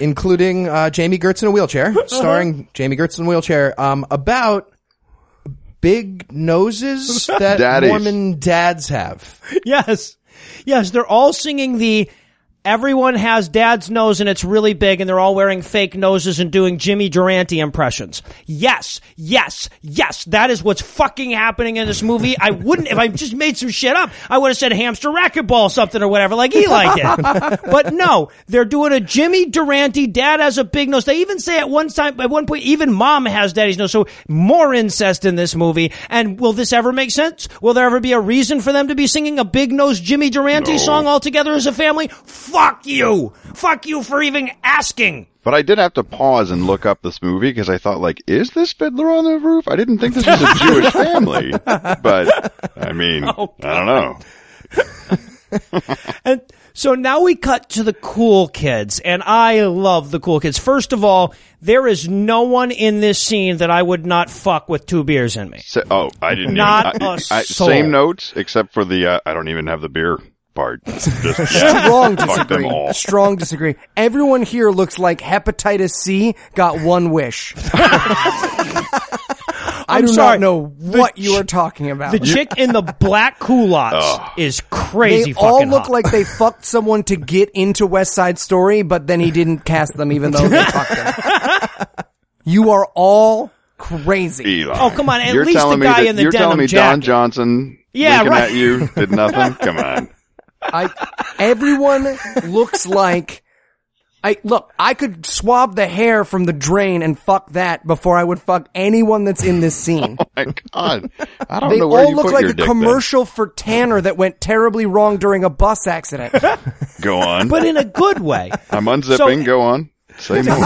including uh, Jami Gertz in a wheelchair, starring Jami Gertz in a wheelchair, um, about big noses that Daddies. Mormon dads have. yes, yes, they're all singing the. Everyone has dad's nose and it's really big and they're all wearing fake noses and doing Jimmy Durante impressions. Yes, yes, yes, that is what's fucking happening in this movie. I wouldn't, if I just made some shit up, I would have said hamster racquetball something or whatever like Eli did. but no, they're doing a Jimmy Durante, dad has a big nose. They even say at one time, at one point, even mom has daddy's nose. So more incest in this movie. And will this ever make sense? Will there ever be a reason for them to be singing a big nose Jimmy Durante No. song all together as a family? Fuck you! Fuck you for even asking! But I did have to pause and look up this movie because I thought, like, is this Fiddler on the Roof? I didn't think this was a Jewish family. But, I mean, Oh, I don't know. And so now we cut to the cool kids, and I love the cool kids. First of all, there is no one in this scene that I would not fuck with two beers in me. Sa- oh, I didn't Not even. a I, I, soul. same notes, except for the, uh, I don't even have the beer part. Just, yeah. Strong disagree. Strong disagree. Everyone here looks like hepatitis C got one wish. I do sorry. not know what you are talking about. The chick in the black culottes is crazy they all look hot. like they fucked someone to get into West Side Story, but then he didn't cast them even though they fucked him. You are all crazy. Eli. Oh, come on, at you're least the telling me guy that- in the You're telling denim me Don. Johnson Yeah, winking right. at you did nothing? Come on. I, everyone looks like. I look. I could swab the hair from the drain and fuck that before I would fuck anyone that's in this scene. oh My God. I don't They know where all you look put like your a dick then. commercial for Tanner that went terribly wrong during a bus accident. Go on. but in a good way. I'm unzipping. So- Go on. Say more.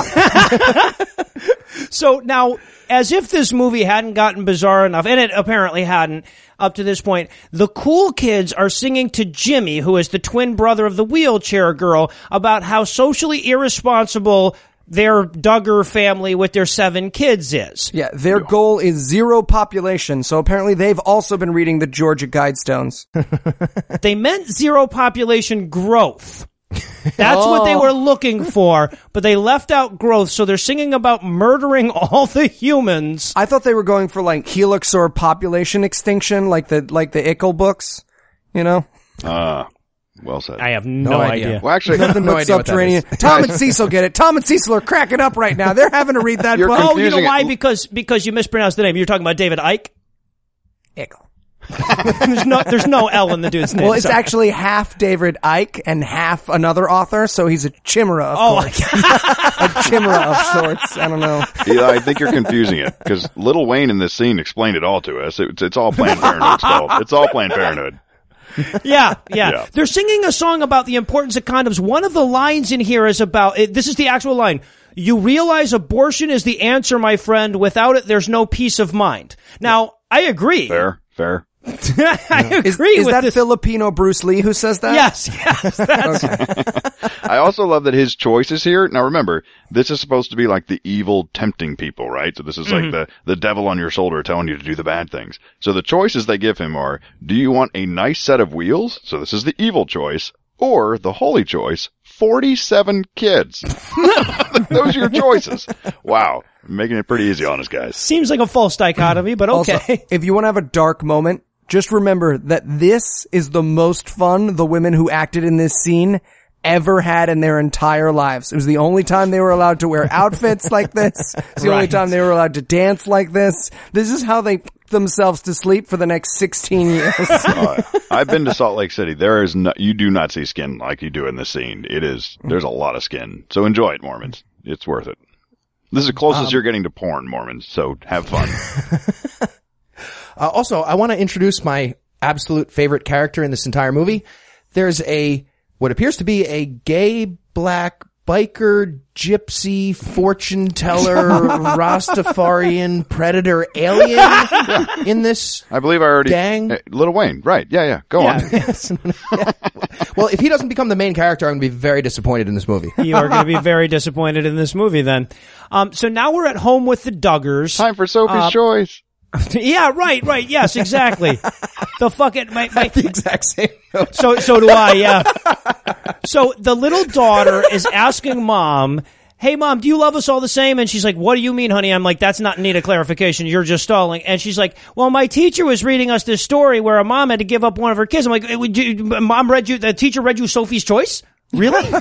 So now, as if this movie hadn't gotten bizarre enough, and it apparently hadn't up to this point, the cool kids are singing to Jimmy, who is the twin brother of the wheelchair girl, about how socially irresponsible their Duggar family with their seven kids is. yeah, their goal is zero population, so apparently they've also been reading the Georgia Guidestones. They meant zero population growth. That's what they were looking for, but they left out growth, so they're singing about murdering all the humans. I thought they were going for like helix or population extinction, like the like the Ickle books. You know, Ah, well said. I have no, idea. idea. well, actually, nothing No but idea what that subterranean. Tom and Cecil get it. Tom and Cecil are cracking up right now. They're having to read that You're book. Oh, you know confusing it. why? Because because you mispronounced the name. You're talking about David Icke. Ickle. There's no there's no L in the dude's name. Well, it's Sorry. actually half David Icke and half another author, so he's a chimera, of Oh, course. a chimera of sorts. I don't know. Eli, I think you're confusing it because Little Wayne in this scene explained it all to us. It's, it's all Planned Parenthood stuff. It's all Planned Parenthood. yeah, yeah, Yeah. They're singing a song about the importance of condoms. One of the lines in here is about this is the actual line. You realize abortion is the answer, my friend. Without it, there's no peace of mind. Now, I agree. Fair, fair. I agree Is, is with that this. Filipino Bruce Lee who says that? Yes, yes. That's, I also love that his choice is here. Now remember, this is supposed to be like the evil tempting people, right? So this is like mm-hmm. the, the devil on your shoulder telling you to do the bad things. So the choices they give him are, do you want a nice set of wheels? So this is the evil choice. Or the holy choice, 47 kids. Those are your choices. Wow. Making it pretty easy on us guys. seems like a false dichotomy, but Also, okay. if you want to have a dark moment, just remember that this is the most fun the women who acted in this scene ever had in their entire lives. It was the only time they were allowed to wear outfits like this. It's the only time they were allowed to dance like this. This is how they put themselves to sleep for the next 16 years. Uh, I've been to Salt Lake City. There is no, you do not see skin like you do in this scene. It is, there's a lot of skin. So enjoy it, Mormons. It's worth it. This is the closest you're getting to porn, Mormons. So have fun. Uh, also, I want to introduce my absolute favorite character in this entire movie. There's a, what appears to be a gay black biker, gypsy, fortune teller, Rastafarian, predator, alien in this. I believe I already, Gang. Eh, Little Wayne. Right. Yeah, yeah. Go Yeah. on. Yes. well, if he doesn't become the main character, I'm going to be very disappointed in this movie. You are going to be very disappointed in this movie then. Um, so now we're at home with the Duggars. Time for Sophie's Uh, Choice. yeah, right, right. Yes, exactly. the fucking, my, my, the exact same. So so do I, yeah. So the little daughter is asking mom, "Hey mom, do you love us all the same?" And she's like, "What do you mean, honey?" I'm like, "That's not need a clarification. You're just stalling." And she's like, "Well, my teacher was reading us this story where a mom had to give up one of her kids." I'm like, "Eh, would you, "Mom read you the teacher read you Sophie's Choice?" Really?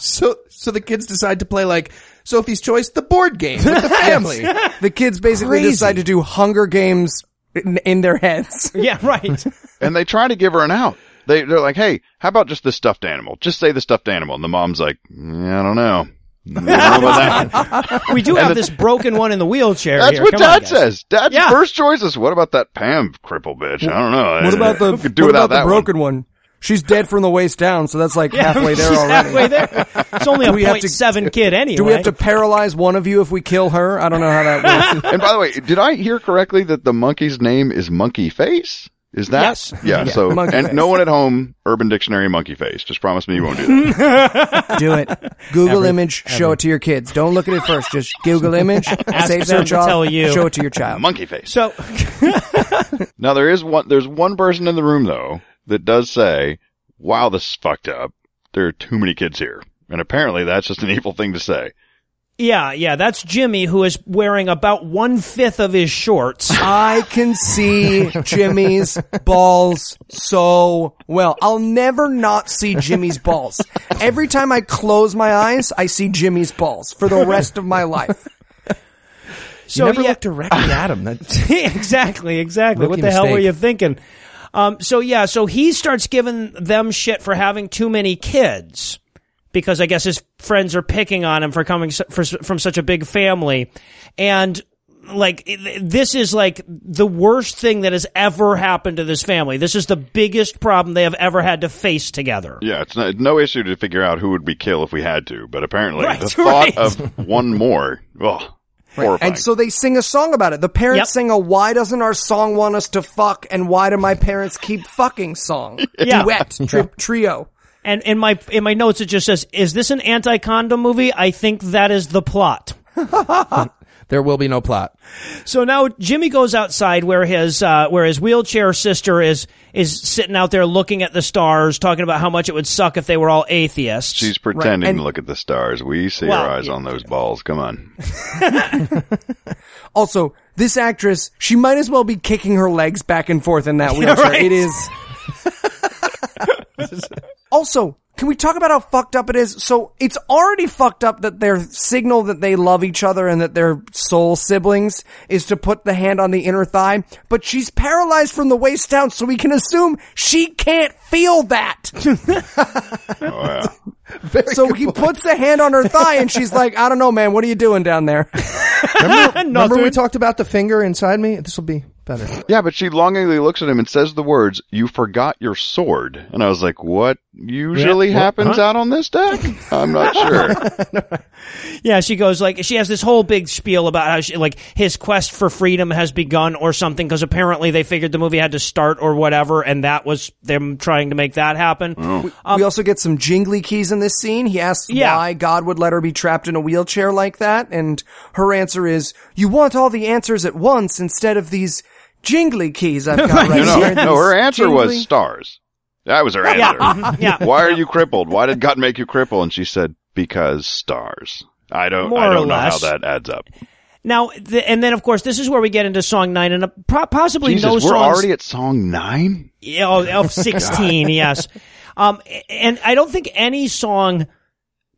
So, so the kids decide to play like Sophie's Choice, the board game with the family. the kids basically Crazy. decide to do Hunger Games in, in their heads. yeah, right. And they try to give her an out. They, they're like, hey, how about just the stuffed animal? Just say the stuffed animal. And the mom's like, "Mm, I don't know. I don't about that. We do have this broken one in the wheelchair. That's here. what Come Dad guys. says. Dad's Yeah. first choice is, what about that Pam cripple bitch? I don't know. What about the, Who do what about the that broken one? She's dead from the waist down, so that's like halfway there She's already. halfway there. It's only a we have point to- seven kid anyway. Do we have to paralyze one of you if we kill her? I don't know how that works. And by the way, did I hear correctly that the monkey's name is Monkey Face? Is that? Yes. Yeah. so, Monkey and Face. no one at home, Urban Dictionary, Monkey Face. Just promise me you won't do that. Do it. Google image, show it to your kids. Don't look at it first. Just Google image, save them search to off, tell you. show it to your child. Monkey Face. So Now there is one. There's one person in the room though that does say, "Wow, this is fucked up. There are too many kids here." And apparently that's just an evil thing to say. yeah, yeah, that's Jimmy who is wearing about one fifth of his shorts. I can see Jimmy's balls so well. I'll never not see Jimmy's balls. Every time I close my eyes, I see Jimmy's balls for the rest of my life. So you never yeah, look directly at him. That, exactly, exactly. Rookie what the hell were you thinking? Um, so yeah, so he starts giving them shit for having too many kids because I guess his friends are picking on him for coming for, from such a big family, and like this is like the worst thing that has ever happened to this family. This is the biggest problem they have ever had to face together. Yeah, it's no, no issue to figure out who would we kill if we had to, but apparently Right, the thought right. of one more, oh, horrifying. And so they sing a song about it. The parents Yep. sing a "Why doesn't our song want us to fuck?" and "Why do my parents keep fucking?" song. Yeah. Duet, tri- trio. And in my in my notes it just says, "Is this an anti-condom movie?" I think that is the plot. there will be no plot. So now Jimmy goes outside where his uh, where his wheelchair sister is is sitting out there looking at the stars, talking about how much it would suck if they were all atheists. She's pretending and- to look at the stars. We see Well, her eyes yeah. on those balls. Come on. Also, this actress, she might as well be kicking her legs back and forth in that wheelchair. right. It is. also, can we talk about how fucked up it is? So it's already fucked up that their signal that they love each other and that they're soul siblings is to put the hand on the inner thigh, but she's paralyzed from the waist down, so we can assume she can't feel that. Oh, yeah. so he puts a hand on her thigh and she's like, I don't know, man, what are you doing down there? Remember we talked about the finger inside me? This will be better. yeah, but she longingly looks at him and says the words, "You forgot your sword." And I was like, "What usually Yeah, what? happens Huh? out on this deck?" I'm not sure. yeah, she goes like she has this whole big spiel about how she like his quest for freedom has begun or something because apparently they figured the movie had to start or whatever, and that was them trying to make that happen. Oh. Um, we also get some jingly keys in this scene. He asks Yeah. why God would let her be trapped in a wheelchair like that, and her answer is, "You want all the answers at once instead of these jingly keys I've got right no, here." no, no. Her answer was stars. That was her answer. Yeah, yeah. Why are you crippled? Why did God make you cripple? And she said, "Because stars." I don't. More I or don't know how less. that adds up. Now, the, and then of course this is where we get into song nine, and uh, pro- possibly Jesus, no we're already at song nine. Yeah, oh, of 16, yes. Um, and I don't think any song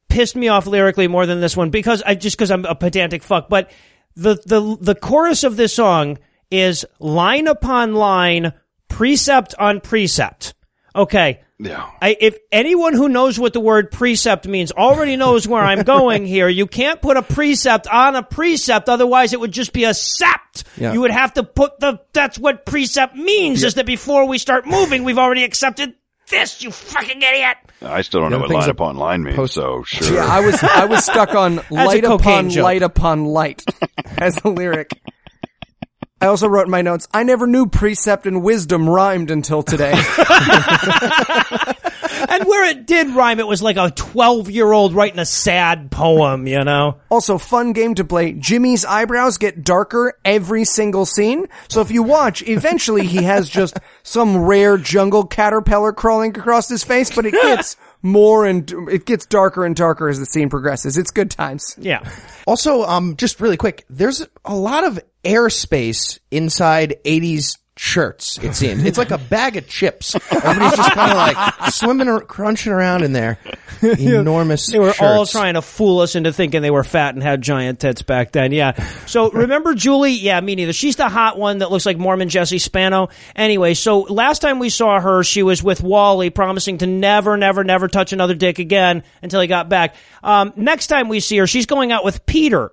pissed me off lyrically more than this one because I just because I'm a pedantic fuck. But the the the chorus of this song is line upon line, precept on precept. Okay. Yeah. I, if anyone who knows what the word precept means already knows where I'm going here, you can't put a precept on a precept, otherwise it would just be a sept. Yeah. You would have to put the, that's what precept means, is that before we start moving, we've already accepted this, you fucking idiot! I still don't The know other what thing's line upon line means. post- so sure. Yeah, I was I was stuck on light upon joke. light upon light as a lyric. I also wrote in my notes, I never knew precept and wisdom rhymed until today. And where it did rhyme, it was like a 12 year old writing a sad poem, you know? Also, fun game to play. Jimmy's eyebrows get darker every single scene. So if you watch, eventually he has just some rare jungle caterpillar crawling across his face, but it gets more and it gets darker and darker as the scene progresses. It's good times. Yeah. Also, um, just really quick, there's a lot of airspace inside 80s shirts, it seems. It's like a bag of chips. Everybody's just kind of like swimming or crunching around in there. Enormous They were all trying to fool us into thinking they were fat and had giant tits back then. Yeah. So remember Julie? Yeah, me neither. She's the hot one that looks like Mormon Jesse Spano. Anyway, so last time we saw her, she was with Wally promising to never, never, never touch another dick again until he got back. Um, next time we see her, she's going out with Peter.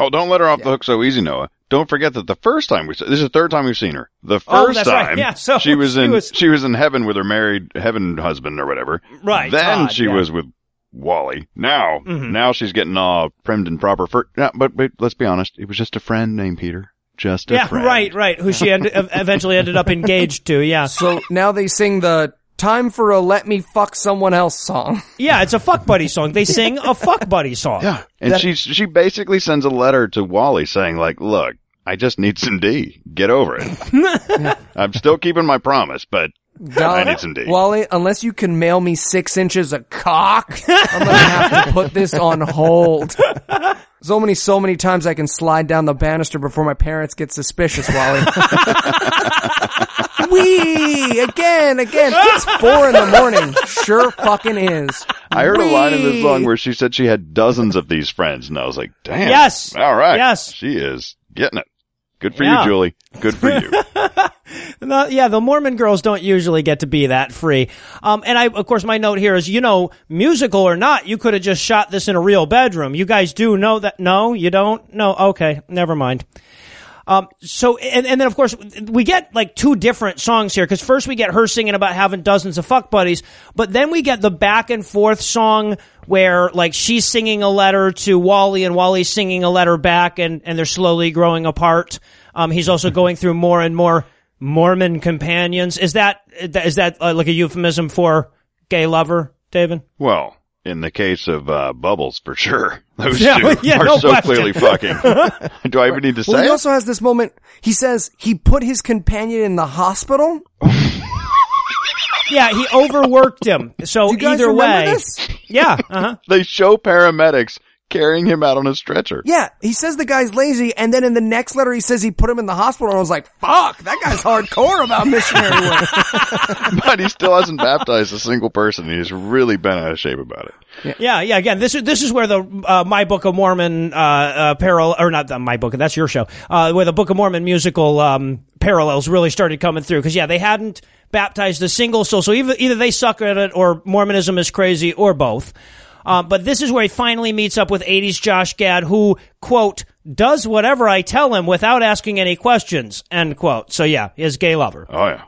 Oh, don't let her off the hook so easy, Noah. Don't forget that the first time we saw, this is the third time we've seen her. The Oh, first right. time Yeah, so she was she in, was- she was in heaven with her married heaven husband or whatever. Right, Then Todd, she yeah. was with Wally. Now, Mhm. now she's getting all primmed and proper for, yeah, but, but let's be honest. It was just a friend named Peter. Just a Yeah, friend. right, right. Who she ended, eventually ended up engaged to. Yeah, So now they sing the "Time for a Let Me Fuck Someone Else" song. yeah. It's a fuck buddy song. They sing a fuck buddy song. Yeah. And she, she basically sends a letter to Wally saying like, look, I just need some D. Get over it. I'm still keeping my promise, but I need some D. Wally, unless you can mail me six inches of cock, I'm gonna have to put this on hold. So many, so many times I can slide down the banister before my parents get suspicious, Wally. Wee! Again, again. It's four in the morning. Sure fucking is. I heard a line in this song where she said she had dozens of these friends, and I was like, damn. Yes. All right. Yes. She is getting it. Good for Yeah. you, Julie. Good for you. No, yeah, the Mormon girls don't usually get to be that free. Um, and I, of course, my note here is, you know, musical or not, you could have just shot this in a real bedroom. You guys do know that? No, you don't? No, okay, never mind. Um, so, and, and then of course, we get like two different songs here, cause first we get her singing about having dozens of fuck buddies, but then we get the back and forth song where like she's singing a letter to Wally and Wally's singing a letter back and, and they're slowly growing apart. Um, he's also going through more and more Mormon companions. Is that, is that uh, like a euphemism for gay lover, David? well, in the case of uh, Bubbles, for sure. Those Yeah, two yeah, are no so question. clearly fucking. Do I even need to say Well, he it? also has this moment. He says he put his companion in the hospital. Yeah, he overworked him. So either way, yeah, uh-huh. They show paramedics carrying him out on a stretcher. Yeah, he says the guy's lazy, and then in the next letter he says he put him in the hospital. And I was like, "Fuck, that guy's hardcore about missionary work." but he still hasn't baptized a single person. He's really been out of shape about it. Yeah, yeah. Again, this is this is where the uh, My Book of Mormon uh, uh, parallel, or not the My Book, that's your show. Uh, where the Book of Mormon musical um, parallels really started coming through because yeah, they hadn't baptized a single soul. So either either they suck at it or Mormonism is crazy or both. Uh, but this is where he finally meets up with 80s Josh Gad, who quote does whatever I tell him without asking any questions. End quote. So yeah, his gay lover. Oh yeah.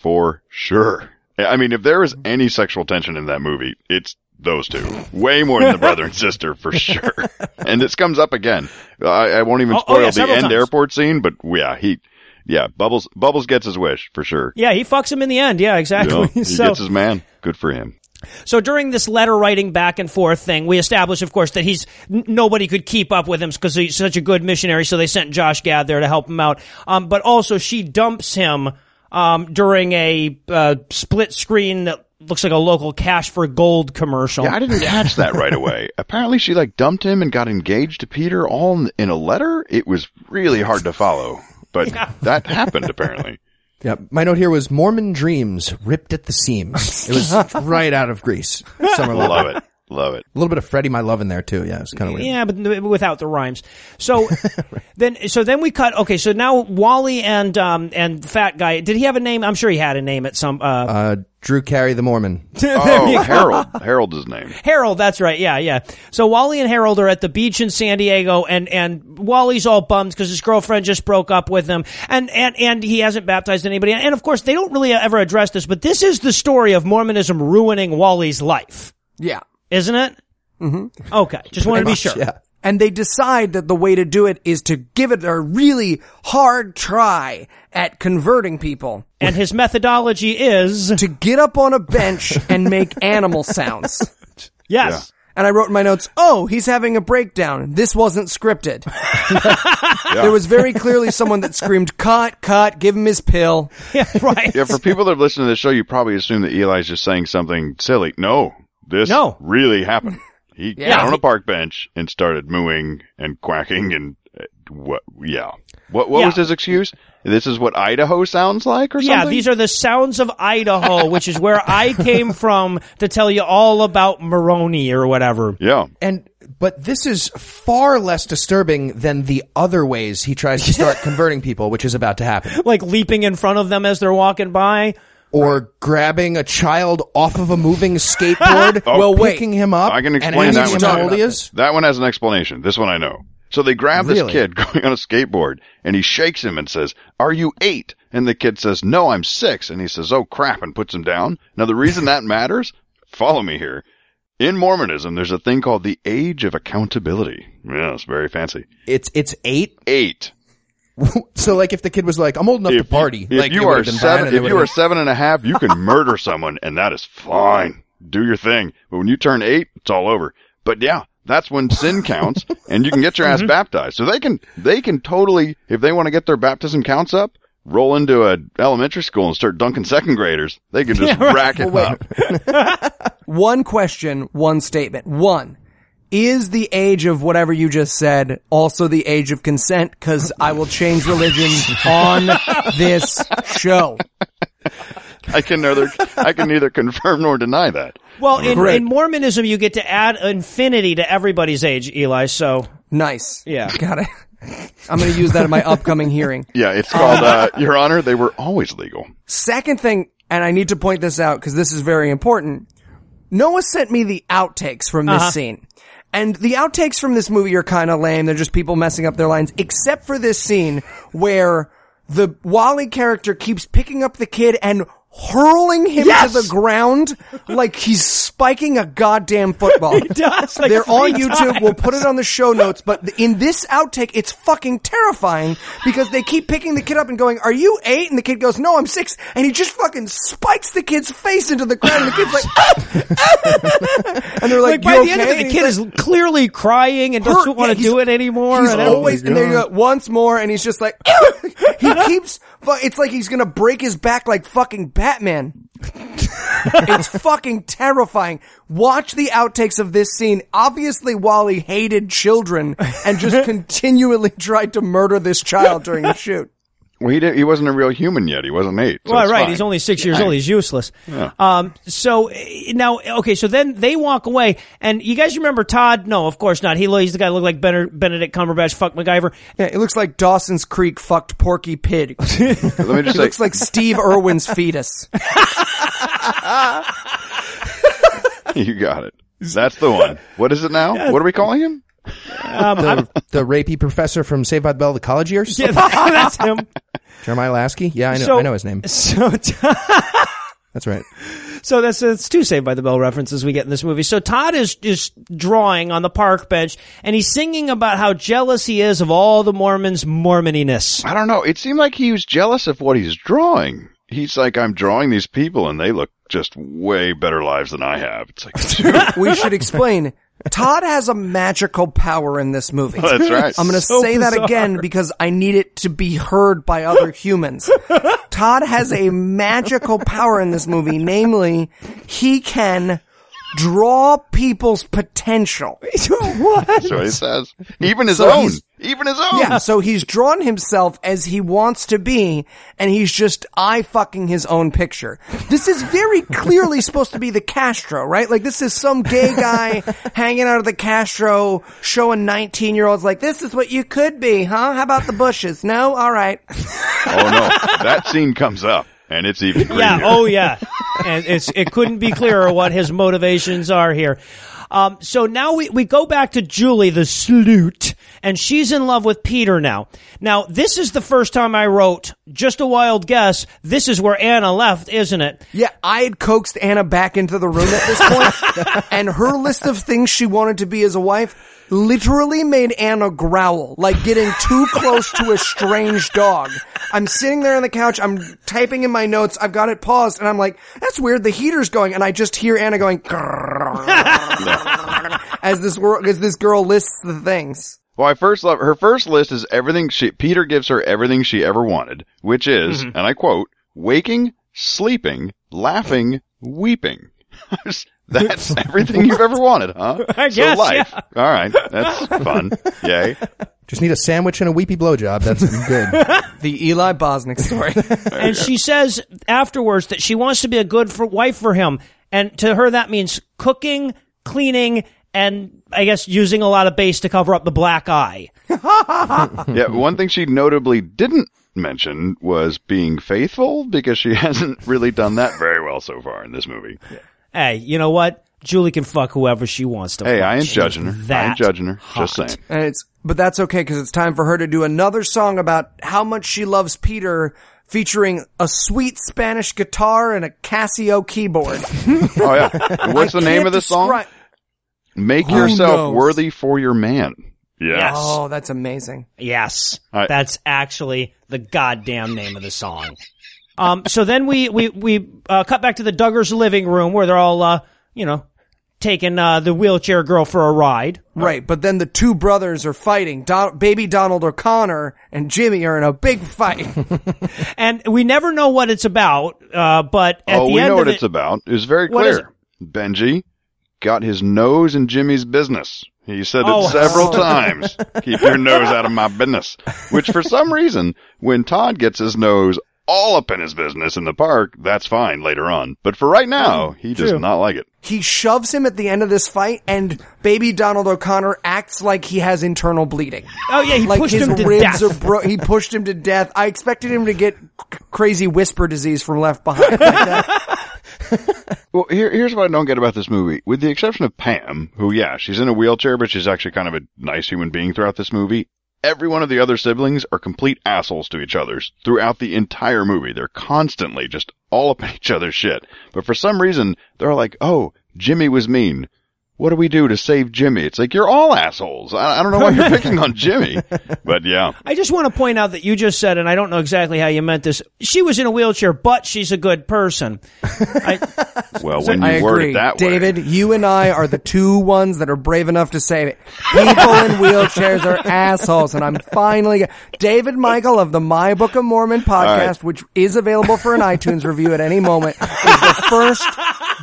For sure. I mean, if there is any sexual tension in that movie, it's those two. Way more than the brother and sister, for sure. And this comes up again. I, I won't even Oh, oh, spoil yeah, the end times. airport scene, but yeah, he, yeah, Bubbles, Bubbles gets his wish, for sure. Yeah, he fucks him in the end. Yeah, You exactly. know, he so, gets his man. Good for him. So during this letter writing back and forth thing, we established, of course, that he's nobody could keep up with him because he's such a good missionary. So they sent Josh Gad there to help him out. Um, but also she dumps him um, during a uh, split screen that looks like a local Cash for Gold commercial. Yeah, I didn't catch that right away. Apparently she like dumped him and got engaged to Peter all in, in a letter. It was really hard to follow, but that happened apparently. Yeah, my note here was Mormon dreams ripped at the seams. It was right out of Grease. Summer love. Love it. Love it. A little bit of Freddie My Love in there too. Yeah, it's kind of weird. Yeah, but without the rhymes. So then, so then we cut. Okay, so now Wally and um and Fat Guy. Did he have a name? I'm sure he had a name at some. Uh, Uh, Drew Carey the Mormon. Oh, Harold. Harold's his name. Harold, that's right. Yeah, yeah. So Wally and Harold are at the beach in San Diego, and and Wally's all bummed because his girlfriend just broke up with him, and and and he hasn't baptized anybody. And of course, they don't really ever address this, but this is the story of Mormonism ruining Wally's life, yeah. Isn't it? Mm-hmm. Okay, just wanted to be sure. Yeah. And they decide that the way to do it is to give it a really hard try at converting people. And his methodology is To get up on a bench and make animal sounds. yes. And I wrote in my notes, oh, he's having a breakdown. This wasn't scripted. There was very clearly someone that screamed, cut, cut, give him his pill. Yeah, right. Yeah, for people that are listening to this show, you probably assume that Eli's just saying something silly. No, this No. really happened. He Yeah. got on a park bench and started mooing and quacking and uh, what? Yeah. What? What Yeah. was his excuse? This is what Idaho sounds like, or something? Yeah, these are the sounds of Idaho, which is where I came from to tell you all about Moroni or whatever. Yeah. And but this is far less disturbing than the other ways he tries to start converting people, which is about to happen. Like leaping in front of them as they're walking by. Or grabbing a child off of a moving skateboard, Oh. well, wait. picking him up, I can explain that one. how old he is. That one has an explanation. This one I know. So they grab Really? this kid going on a skateboard and he shakes him and says, are you eight? And the kid says, no, I'm six. And he says, oh crap, and puts him down. Now the reason that matters, follow me here. In Mormonism, there's a thing called the age of accountability. Yeah, it's very fancy. It's it's eight. Eight. So like if the kid was like, I'm old enough to If, party. if like, you are been seven, if you are seven and a half, you can murder someone, and that is fine. Do your thing. But when you turn eight, it's all over. But yeah, that's when sin counts, and you can get your ass Mm-hmm. baptized. So they can they can totally, if they want to get their baptism counts up, roll into a elementary school and start dunking second graders. They can just rack it up. One question, one statement. One. Is the age of whatever you just said also the age of consent? Cause I will change religion on this show. I can neither I can neither confirm nor deny that. Well, in, in Mormonism, you get to add infinity to everybody's age, Eli. So Nice. Yeah. Got it. I'm going to use that in my upcoming hearing. Yeah, it's called uh, Your Honor. They were always legal. Second thing, and I need to point this out because this is very important. Noah sent me the outtakes from this scene. And the outtakes from this movie are kind of lame. They're just people messing up their lines, except for this scene where the Wally character keeps picking up the kid and hurling him Yes! to the ground like he's spiking a goddamn football. he does, like They're on three YouTube. We'll put it on the show notes. But in this outtake, it's fucking terrifying because they keep picking the kid up and going, "Are you eight? And the kid goes, "No, I'm six. And he just fucking spikes the kid's face into the ground. And the kid's like, and they're like, like by "You the end of it, the kid he's is clearly crying and doesn't want to he's- do it anymore. He's and everything. always and then you go once more, and he's just like he keeps. It's like he's gonna break his back like fucking Batman. it's fucking terrifying. Watch the outtakes of this scene. Obviously, Wally hated children and just continually tried to murder this child during the shoot. Well, he did, he wasn't a real human yet. He wasn't eight. so Well, right. fine. He's only six years old. He's useless. Um, so eh, now, okay. So then they walk away, and you guys remember Todd? No, of course not. He, he's the guy who looked like Benedict Cumberbatch. Fuck MacGyver. Yeah, it looks like Dawson's Creek fucked Porky Pig. It Let me just say, looks like Steve Irwin's fetus. you got it. That's the one. What is it now? What are we calling him? Um, the, the rapey professor from Saved by the Bell, the college years. yeah, that's him. Jeremiah Lasky. Yeah, I know. So- I know his name. So, That's right. so that's that's two Saved by the Bell references we get in this movie. So Todd is is drawing on the park bench, and he's singing about how jealous he is of all the Mormons' Mormoniness. I don't know. It seemed like he was jealous of what he's drawing. He's like, I'm drawing these people and they look just way better lives than I have. It's like, we should explain. Todd has a magical power in this movie. Oh, that's right. I'm going to So say that again because I need it to be heard by other humans. Todd has a magical power in this movie, namely, he can draw people's potential. what? That's what he says. Even his So own. he's- Even his own. Yeah, so he's drawn himself as he wants to be, and he's just eye fucking his own picture. This is very clearly supposed to be the Castro, right? Like this is some gay guy hanging out of the Castro, showing 19 year olds like, this is what you could be, huh? How about the bushes? No? Alright. Oh no. That scene comes up and it's even creepier. Yeah. Oh, yeah. And it's it couldn't be clearer what his motivations are here. Um, so now we, we go back to Julie, the sleut, and she's in love with Peter now. Now, this is the first time I wrote, just a wild guess, this is where Anna left, isn't it? Yeah, I had coaxed Anna back into the room at this point, and her list of things she wanted to be as a wife literally made Anna growl, like getting too close to a strange dog. I'm sitting there on the couch, I'm typing in my notes, I've got it paused, and I'm like, that's weird, the heater's going, and I just hear Anna going, as this as this girl lists the things. Well, I first love her first list is everything she Peter gives her everything she ever wanted, which is, Mm-hmm. and I quote, waking, sleeping, laughing, weeping. That's everything you've ever wanted, huh? I so life. yeah. All right, that's fun. Yay. Just need a sandwich and a weepy blowjob. That's good. The Eli Bosnick story. And she says afterwards that she wants to be a good for, wife for him. And to her, that means cooking, cleaning, and I guess using a lot of base to cover up the black eye. Yeah, one thing she notably didn't mention was being faithful because she hasn't really done that very well so far in this movie. Hey, you know what? Julie can fuck whoever she wants to. Hey, fuck. I ain't She's judging her. I That ain't judging her. hot. Just saying. And it's, but that's okay because it's time for her to do another song about how much she loves Peter featuring a sweet Spanish guitar and a Casio keyboard. Oh yeah. What's the name Can't of this song? Make Who yourself knows? worthy for your man. Yes. Yes. Oh, that's amazing. Yes, I- that's actually the goddamn name of the song. Um, so then we we we uh, cut back to the Duggars' living room where they're all uh, you know taking uh, the wheelchair girl for a ride. Right, but then the two brothers are fighting. Don- baby Donald O'Connor and Jimmy are in a big fight. and we never know what it's about. Uh, but at oh, the we end know of what it, it's about. It's very What is clear. Benji got his nose in Jimmy's business. He said Oh. it several times. Keep your nose out of my business. Which for some reason, when Todd gets his nose all up in his business in the park, that's fine later on. But for right now, oh, he does not like it. he shoves him at the end of this fight, and baby Donald O'Connor acts like he has internal bleeding. oh yeah, he like pushed his him to death. are bro- he pushed him to death. I expected him to get c- crazy whisper disease from Left Behind. Like that. Well, here, here's what I don't get about this movie. With the exception of Pam, who, yeah, she's in a wheelchair, but she's actually kind of a nice human being throughout this movie. Every one of the other siblings are complete assholes to each other throughout the entire movie. They're constantly just all up in each other's shit. But for some reason, they're like, oh, Jimmy was mean. What do we do to save Jimmy? It's like, you're all assholes. I, I don't know why you're picking on Jimmy. But yeah. I just want to point out that you just said, and I don't know exactly how you meant this. She was in a wheelchair, but she's a good person. I, Well, when I you word agree, it that way. David. You and I are the two ones that are brave enough to say it. People in wheelchairs are assholes, and I'm finally David Michael of the My Book of Mormon podcast, right. which is available for an iTunes review at any moment. Is the first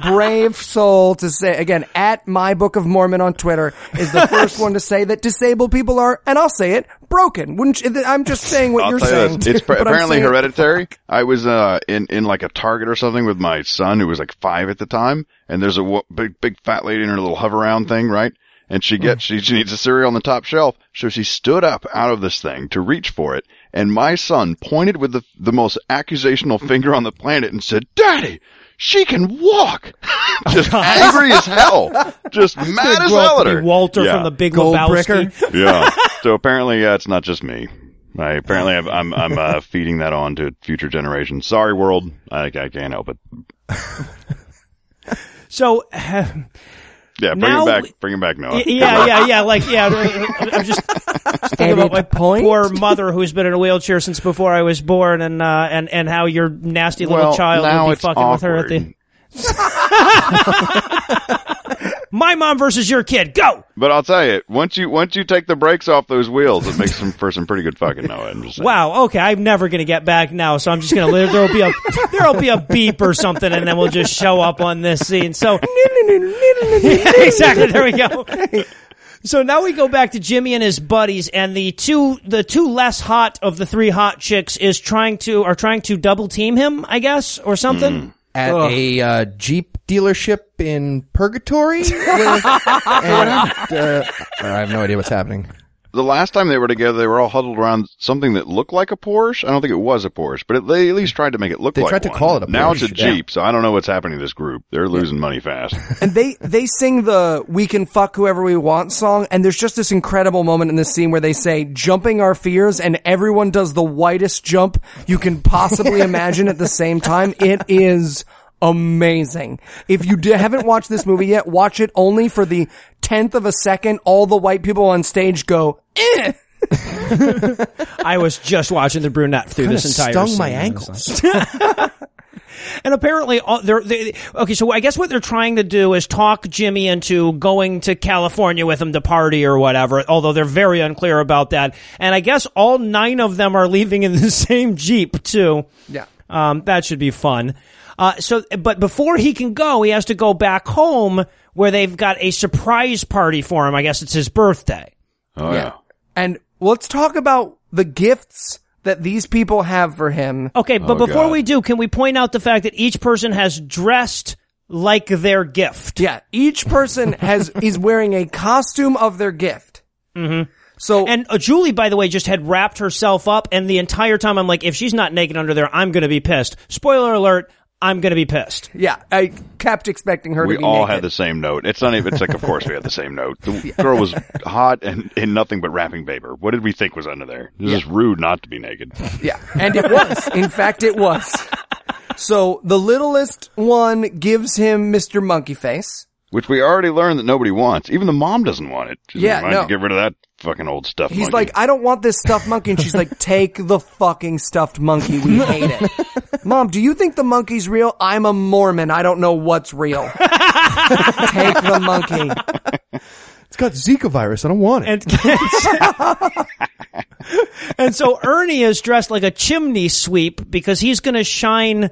brave soul to say again at My Book of Mormon on Twitter is the first one to say that disabled people are, and I'll say it, broken. Wouldn't you, I'm just saying what I'll you're saying. this. It's I'm apparently saying- hereditary. I was uh in in like a Target or something with my son who was like five at the time, and there's a big big fat lady in her little hover around thing, right? And she gets she, she needs a cereal on the top shelf, so she stood up out of this thing to reach for it, and my son pointed with the the most accusational finger on the planet and said, "Daddy." She can walk. Just angry as hell. Just mad as hell at her. Walter Yeah. from the Big Goldbricker. Lebowski. yeah. So apparently, yeah, it's not just me. I apparently I've, I'm I'm uh, feeding that on to future generations. Sorry, world. I, I can't help it. So, Yeah, bring Now it back. Bring it back, Noah. yeah, yeah, yeah, like, yeah. I'm just thinking about my point. poor mother who's been in a wheelchair since before I was born, and uh, and and how your nasty little Well, child would be it's fucking with her at the. My mom versus your kid. Go. But I'll tell you, once you once you take the brakes off those wheels, it makes them for some pretty good fucking Noah. I'm just. Wow. Okay, I'm never gonna get back now, so I'm just gonna live. There'll be a there'll be a beep or something, and then we'll just show up on this scene. So exactly. There we go. So now we go back to Jimmy and his buddies, and the two the two less hot of the three hot chicks is trying to are trying to double team him, I guess, or something. Mm. At a uh, Jeep dealership in Purgatory. and, uh, I have no idea what's happening. The last time they were together, they were all huddled around something that looked like a Porsche. I don't think it was a Porsche, but it, they at least tried to make it look They like tried to one. call it a Now it's a Porsche, yeah. Jeep, so I don't know what's happening to this group. They're losing money fast. and they they sing the "We Can Fuck Whoever We Want" song, and there's just this incredible moment in this scene where they say "jumping our fears," and everyone does the whitest jump you can possibly imagine at the same time. It is amazing. If you d- haven't watched this movie yet, watch it only for the tenth of a second. All the white people on stage go, eh. I was just watching the brunette through Kinda this entire stung scene. my ankles. And apparently, all, they're, they, okay. So I guess what they're trying to do is talk Jimmy into going to California with him to party or whatever. Although they're very unclear about that. And I guess all nine of them are leaving in the same jeep too. Yeah. Um, that should be fun. Uh, so, but before he can go, he has to go back home where they've got a surprise party for him. I guess it's his birthday. Oh yeah. And let's talk about the gifts that these people have for him. Okay, but Oh, before God. we do, can we point out the fact that each person has dressed like their gift? Yeah, each person has is wearing a costume of their gift. Mm-hmm. So And uh, Julie, by the way, just had wrapped herself up, and the entire time I'm like, if she's not naked under there, I'm going to be pissed. Spoiler alert. I'm going to be pissed. Yeah, I kept expecting her We to be all naked. had the same note. It's not even. It's like, of course, we had the same note. The girl was hot and in nothing but wrapping paper. What did we think was under there? This was just rude not to be naked. Yeah, and it was. In fact, it was. So the littlest one gives him Mr. Monkey Face. Which we already learned that nobody wants. Even the mom doesn't want it. She's Yeah, like, "Why no. don't get rid of that fucking old stuff. He's like, I don't want this stuffed monkey. And she's like, take the fucking stuffed monkey. We hate it. Mom, do you think the monkey's real? I'm a Mormon. I don't know what's real. take the monkey. It's got Zika virus. I don't want it. And and so Ernie is dressed like a chimney sweep because he's going to shine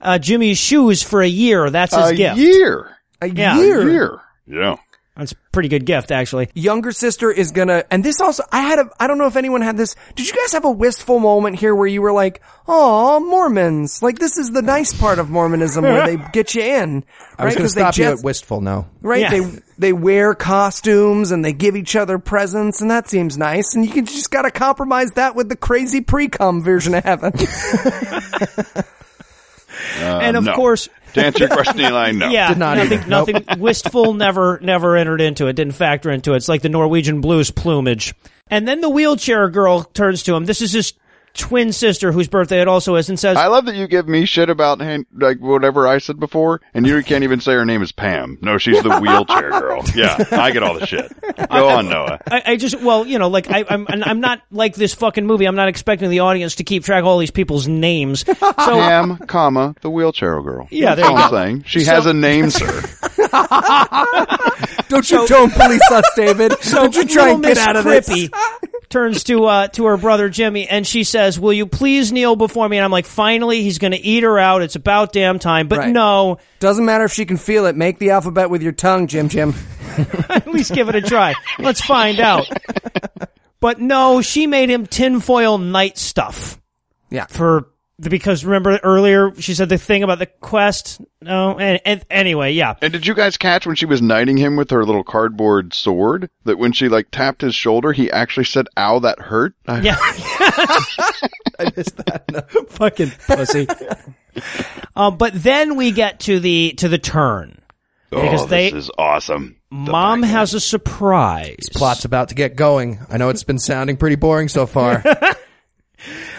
uh, Jimmy's shoes for a year. That's his a gift. year. A Yeah. year. A year. Yeah. That's a pretty good gift, actually. Younger sister is gonna, and this also, I had a, I don't know if anyone had this. Did you guys have a wistful moment here where you were like, oh, Mormons. Like, this is the nice part of Mormonism where they get you in. I was right? going 'Cause to they stop you just- at wistful. No, Right? Yeah. They they wear costumes and they give each other presents and that seems nice. And you can just gotta compromise that with the crazy pre-cum version of heaven. and uh, of no. course, To answer your question, Eli, no. yeah, Did not nothing, either. Nope. wistful never, never entered into it. Didn't factor into it. It's like the Norwegian blues plumage. And then the wheelchair girl turns to him. This is his twin sister whose birthday it also is and says, I love that you give me shit about hand, like whatever I said before, and you can't even say her name is Pam. No, she's the wheelchair girl. Yeah, I get all the shit. Go on, Noah. I, I just well, you know, like I, I'm I'm not like this fucking movie. I'm not expecting the audience to keep track of all these people's names. So Pam, comma the wheelchair girl. Yeah, That's there all I'm saying. She has a name, sir. Don't you don't police us, David. Don't you try and get out of Crippy this. Turns to uh to her brother Jimmy and she says, "Will you please kneel before me?" And I'm like, "Finally, he's going to eat her out. It's about damn time." But Right. no, Doesn't matter if she can feel it. Make the alphabet with your tongue, Jim Jim. at least give it a try. Let's find out. But no, she made him tinfoil night stuff Yeah. for because remember earlier she said the thing about the quest. No, and, and anyway, yeah. And did you guys catch when she was knighting him with her little cardboard sword? That when she like tapped his shoulder, he actually said, "Ow, that hurt." I- Yeah. I missed that. No. fucking pussy. um, but then we get to the to the turn. Because oh, they- this is awesome. The Mom back- has a surprise. Plot's about to get going. I know it's been sounding pretty boring so far.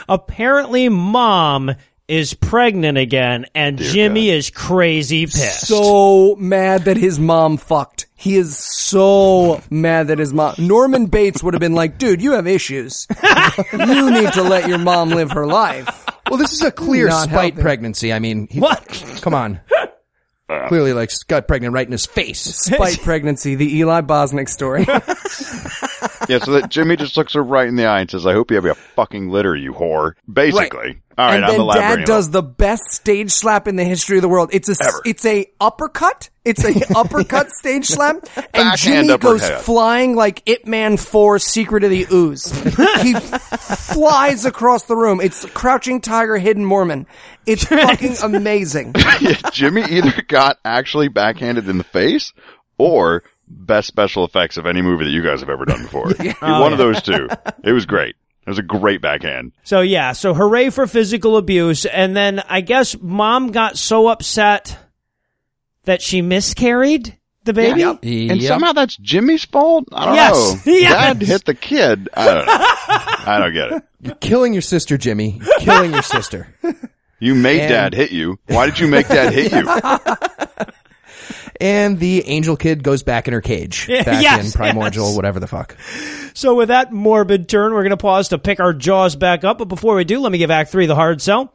Apparently, Mom is pregnant again, and Jimmy is crazy pissed. So mad that his mom fucked. He is so mad that his mom. Norman Bates would have been like, dude, you have issues. you need to let your mom live her life. well, this is a clear Not spite helping. pregnancy. I mean, he, what? come on. Clearly, like got pregnant right in his face. Spite pregnancy, the Eli Bosnick story. Yeah, so that Jimmy just looks her right in the eye and says, "I hope you have a fucking litter, you whore." Basically, all right, and I'm then dad does the best stage slap in the history of the world. It's a Ever. it's a uppercut. It's a uppercut stage slap, and Jimmy goes flying like Ip Man Four: Secret of the Ooze. he flies across the room. It's Crouching Tiger, Hidden Mormon. It's fucking amazing. Yeah, Jimmy either got actually backhanded in the face or best special effects of any movie that you guys have ever done before. One of oh, those two. It was great. It was a great backhand. So yeah, so hooray for physical abuse, and then I guess Mom got so upset that she miscarried the baby. And Yep. somehow that's Jimmy's fault? I don't Yes. know. Yes. Dad hit the kid. I don't know. I don't get it. You're killing your sister, Jimmy. You're killing your sister. You made And- dad hit you. Why did you make dad hit you? And the angel kid goes back in her cage. Back Yes, in primordial, yes. whatever the fuck. So with that morbid turn, we're going to pause to pick our jaws back up. But before we do, let me give Act 3 the hard sell.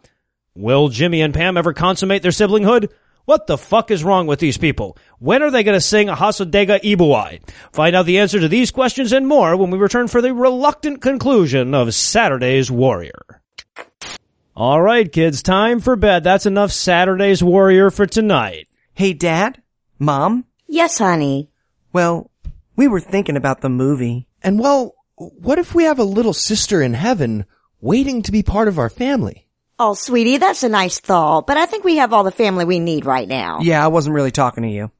Will Jimmy and Pam ever consummate their siblinghood? What the fuck is wrong with these people? When are they going to sing a Hasadega Ibuai? Find out the answer to these questions and more when we return for the reluctant conclusion of Saturday's Warrior. All right, kids, time for bed. That's enough Saturday's Warrior for tonight. Hey, Dad, Mom. Yes, honey. Well, we were thinking about the movie. And well, what if we have a little sister in heaven waiting to be part of our family? Oh, sweetie, that's a nice thought, but I think we have all the family we need right now. Yeah, I wasn't really talking to you.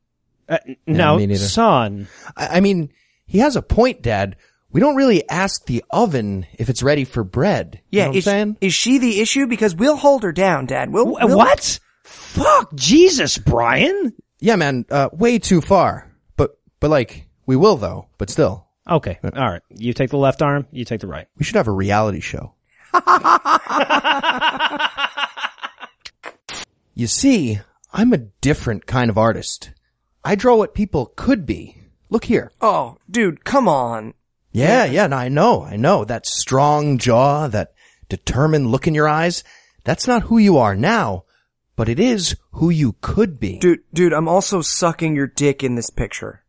Uh, now, me neither. son, I, I mean, he has a point, Dad. We don't really ask the oven if it's ready for bread. You Yeah, know what I'm is, saying? is she the issue? Because we'll hold her down, Dad. We'll, Wh- we'll what? Fuck Jesus, Brian. Yeah, man, uh, way too far. But, but like, we will though, but still. Okay, all right. You take the left arm. You take the right. We should have a reality show. you see, I'm a different kind of artist. I draw what people could be. Look here. Oh, dude, come on. Yeah, yeah, no, I know, I know. That strong jaw, that determined look in your eyes, that's not who you are now, but it is who you could be. Dude, dude, I'm also sucking your dick in this picture.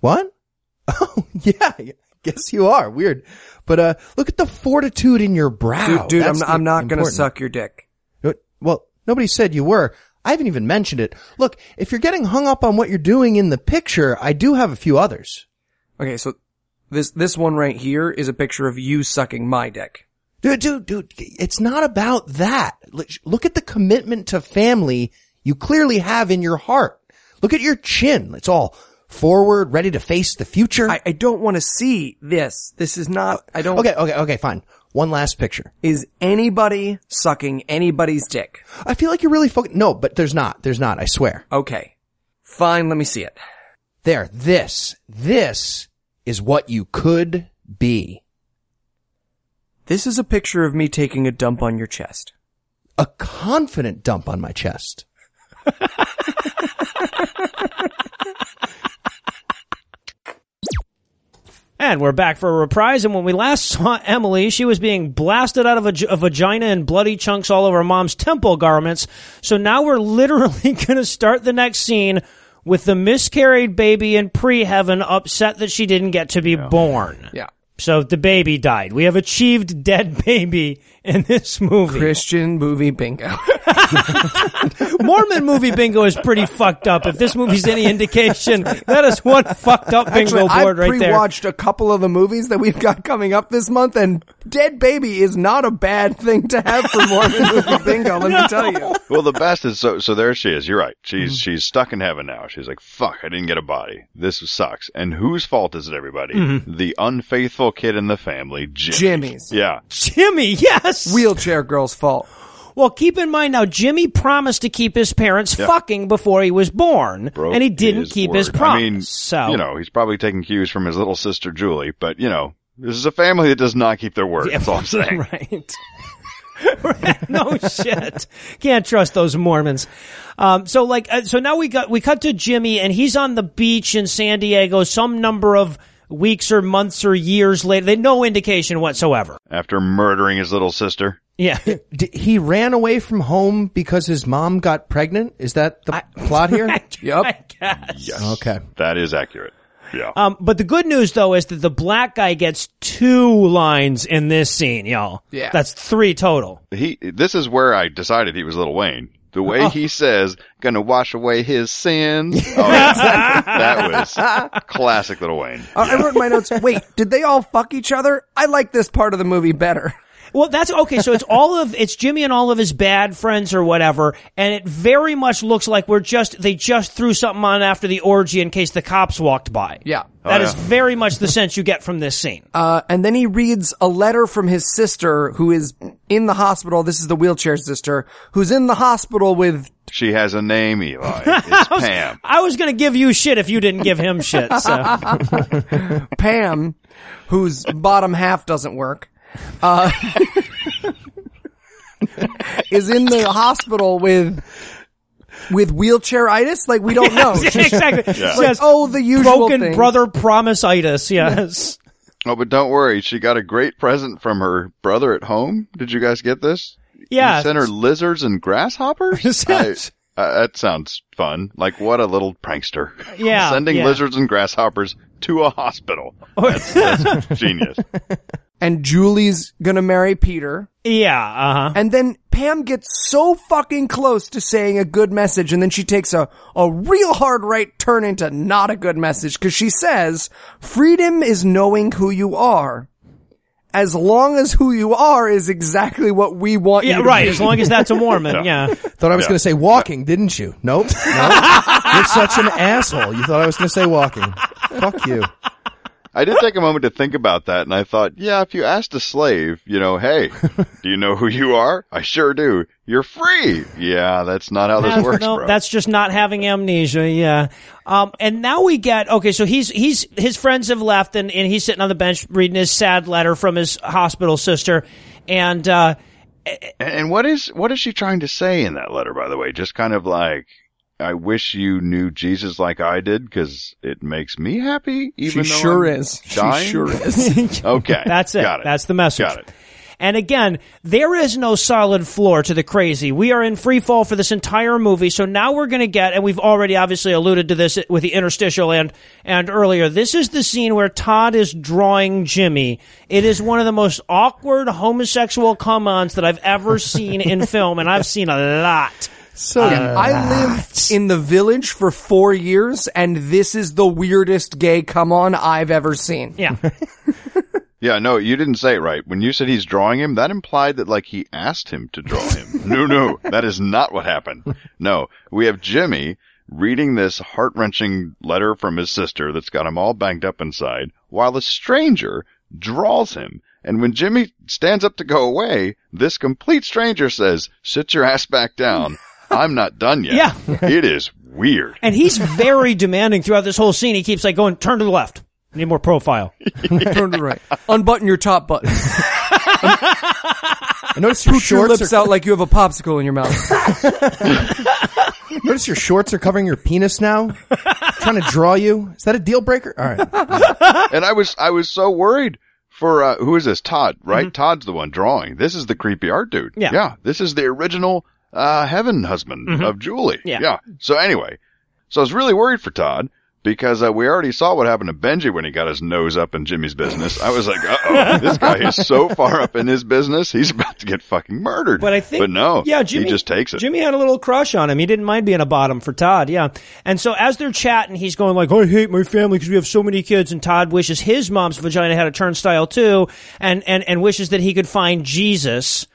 What? Oh, yeah, I guess you are. Weird. But, uh, look at the fortitude in your brow. Dude, dude I'm, I'm not gonna suck your dick. Well, nobody said you were. I haven't even mentioned it. Look, if you're getting hung up on what you're doing in the picture, I do have a few others. Okay, so this, this one right here is a picture of you sucking my dick. Dude, dude, dude, it's not about that. Look- at the commitment to family you clearly have in your heart. Look at your chin. It's all forward, ready to face the future. I, I don't want to see this. This is not, I don't, okay, okay, okay, fine. One last picture. is anybody sucking anybody's dick? I feel like you're really fucking, no, but there's not. There's not, I swear. Okay. Fine, let me see it. There, this, this is what you could be. This is a picture of me taking a dump on your chest. A confident dump on my chest. And we're back for a reprise. And when we last saw Emily, she was being blasted out of a, a vagina and bloody chunks all over mom's temple garments. So now we're literally going to start the next scene with the miscarried baby in pre-heaven upset that she didn't get to be born. Yeah. So the baby died. We have achieved dead baby in this movie. Christian movie bingo. Mormon movie bingo is pretty fucked up. If this movie's any indication, that is one fucked up bingo Actually, board I right there. pre-watched a couple of the movies that we've got coming up this month, and Dead Baby is not a bad thing to have for Mormon movie bingo. Let me tell you. Well, the best is so so there she is. You're right. She's Mm-hmm. she's stuck in heaven now. She's like, "Fuck, I didn't get a body. This sucks." And whose fault is it, everybody? Mm-hmm. The unfaithful kid in the family, Jimmy. Jimmy's Yeah. Jimmy, yes. Wheelchair girl's fault. Well, keep in mind now, Jimmy promised to keep his parents fucking before he was born, Broke and he didn't his keep his promise. I mean, so you know, he's probably taking cues from his little sister Julie, but you know, this is a family that does not keep their word. That's all I'm saying. right. no shit. Can't trust those Mormons. Um, so like, uh, so now we got, we cut to Jimmy and he's on the beach in San Diego some number of weeks or months or years later. They no indication whatsoever. After murdering his little sister. Yeah. D- he ran away from home because his mom got pregnant? Is that the plot here? Yep. I guess. Yes. Okay. That is accurate. Yeah. Um, but the good news though is that the black guy gets two lines in this scene, y'all. Yeah. That's three total. he this is where I decided he was Little Wayne. The way Oh. he says, "Gonna wash away his sins." Oh, that, that was classic Little Wayne. Uh, I wrote in my notes. Wait, did they all fuck each other? I like this part of the movie better. Well, that's okay. So it's all of it's Jimmy and all of his bad friends or whatever, and it very much looks like we're just they just threw something on after the orgy in case the cops walked by. Yeah. that Oh, is yeah. very much the sense you get from this scene. Uh, and then he reads a letter from his sister who is in the hospital. This is the wheelchair sister who's in the hospital with She has a name, Eli. It's Pam. I was going to give you shit if you didn't give him shit. So Pam, whose bottom half doesn't work, uh, is in the hospital with with wheelchair wheelchairitis. Like we don't know. exactly. She Like, has oh, the usual broken things. brother promise-itis. Yes. Oh, but don't worry. She got a great present from her brother at home. Did you guys get this? Yeah. He sent her lizards and grasshoppers. I, uh, that sounds fun. Like what a little prankster. Yeah, Sending yeah. lizards and grasshoppers to a hospital. That's, that's genius. And Julie's gonna marry Peter. Yeah. Uh huh. And then Pam gets so fucking close to saying a good message, and then she takes a, a real hard right turn into not a good message, because she says, freedom is knowing who you are. As long as who you are is exactly what we want Yeah. you to Right. be. As long as that's a Mormon. yeah. Thought I was Yeah. going to say walking, didn't you? Nope. Nope. You're such an asshole. You thought I was going to say walking. Fuck you. I did take a moment to think about that, and I thought, yeah, if you asked a slave, you know, hey, do you know who you are? I sure do. You're free. Yeah, that's not how this That's- works, no, bro. that's just not having amnesia. Yeah. Um, and now we get okay. So he's he's his friends have left, and, and he's sitting on the bench reading his sad letter from his hospital sister, and uh, And what is what is she trying to say in that letter? By the way, just kind of like, I wish you knew Jesus like I did because it makes me happy. Even She though sure I'm is. She sure is. Okay, That's it. Got it. That's the message. Got it. And again, there is no solid floor to the crazy. We are in free fall for this entire movie. So now we're going to get, and we've already obviously alluded to this with the interstitial and, and earlier. This is the scene where Todd is drawing Jimmy. It is one of the most awkward homosexual come-ons that I've ever seen in film, and I've seen a lot. So uh, I lived in the village for four years, and this is the weirdest gay come on I've ever seen. Yeah. Yeah, no, you didn't say it right. When you said he's drawing him, that implied that like he asked him to draw him. no, no, that is not what happened. No, we have Jimmy reading this heart-wrenching letter from his sister that's got him all banged up inside, while a stranger draws him. And when Jimmy stands up to go away, this complete stranger says, sit your ass back down. I'm not done yet. Yeah. It is weird. And he's very demanding throughout this whole scene. He keeps like going, turn to the left. I need more profile. Turn to the right. Unbutton your top button. I notice your Put your shorts lips are, out like you have a popsicle in your mouth. notice your shorts are covering your penis now. trying to draw you. Is that a deal breaker? All right. And I was, I was so worried for, uh, who is this? Todd, right? Todd's the one drawing. This is the creepy art dude. Yeah. Yeah. This is the original, uh, heaven husband of Julie. Yeah. Yeah. So anyway, so I was really worried for Todd because, uh, we already saw what happened to Benji when he got his nose up in Jimmy's business. I was like, uh oh, this guy is so far up in his business. He's about to get fucking murdered. But I think, but no, yeah, Jimmy he just takes it. Jimmy had a little crush on him. He didn't mind being a bottom for Todd, yeah. And so as they're chatting, he's going like, "I hate my family because we have so many kids." And Todd wishes his mom's vagina had a turnstile too, and and and wishes that he could find Jesus.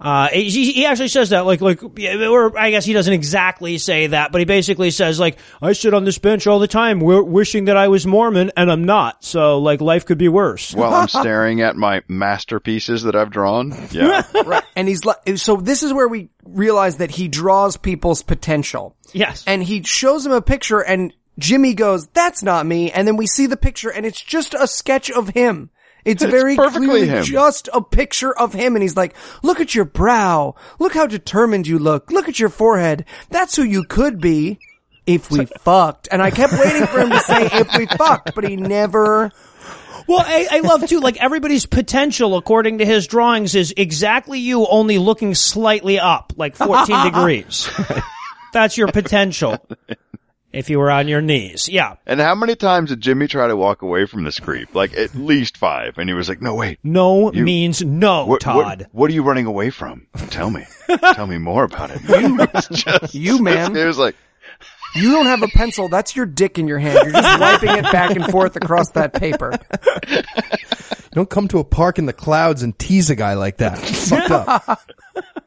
Uh, he, he actually says that, like, like, or I guess he doesn't exactly say that, but he basically says, like, I sit on this bench all the time, w- wishing that I was Mormon, and I'm not. So, like, life could be worse. While I'm staring at my masterpieces that I've drawn. Yeah. right. And he's like, so this is where we realize that he draws people's potential. Yes. And he shows him a picture and Jimmy goes, that's not me. And then we see the picture and it's just a sketch of him. It's, very perfectly clearly him. just a picture of him. And he's like, look at your brow. Look how determined you look. Look at your forehead. That's who you could be if we fucked. And I kept waiting for him to say if we fucked, but he never Well, I, I love too, like everybody's potential, according to his drawings, is exactly you, only looking slightly up, like 14 degrees. That's your potential. If you were on your knees. Yeah. And how many times did Jimmy try to walk away from this creep? Like at least five. And he was like, no, wait. No You- means no, What, Todd. What, what are you running away from? Tell me. Tell me more about it. It's just- You, man. It was like, You don't have a pencil. That's your dick in your hand. You're just wiping it back and forth across that paper. Don't come to a park in the clouds and tease a guy like that. It's fucked up.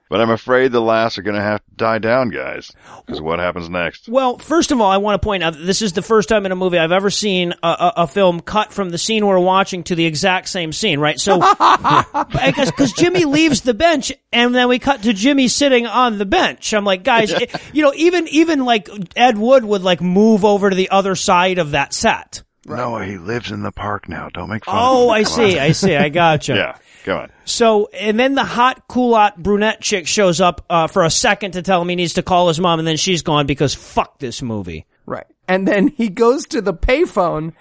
But I'm afraid the laughs are going to have to die down, guys. Because what happens next? Well, first of all, I want to point out that this is the first time in a movie I've ever seen a, a, a film cut from the scene we're watching to the exact same scene, right? So, because Jimmy leaves the bench and then we cut to Jimmy sitting on the bench. I'm like, guys, it- you know, even even like Ed Wood would like move over to the other side of that set. No, he lives in the park now. Don't make fun Oh, of him. I Come see, on. I see, I gotcha. Yeah, go on. So, and then the hot, culotte brunette chick shows up uh, for a second to tell him he needs to call his mom, and then she's gone because fuck this movie. Right. And then he goes to the payphone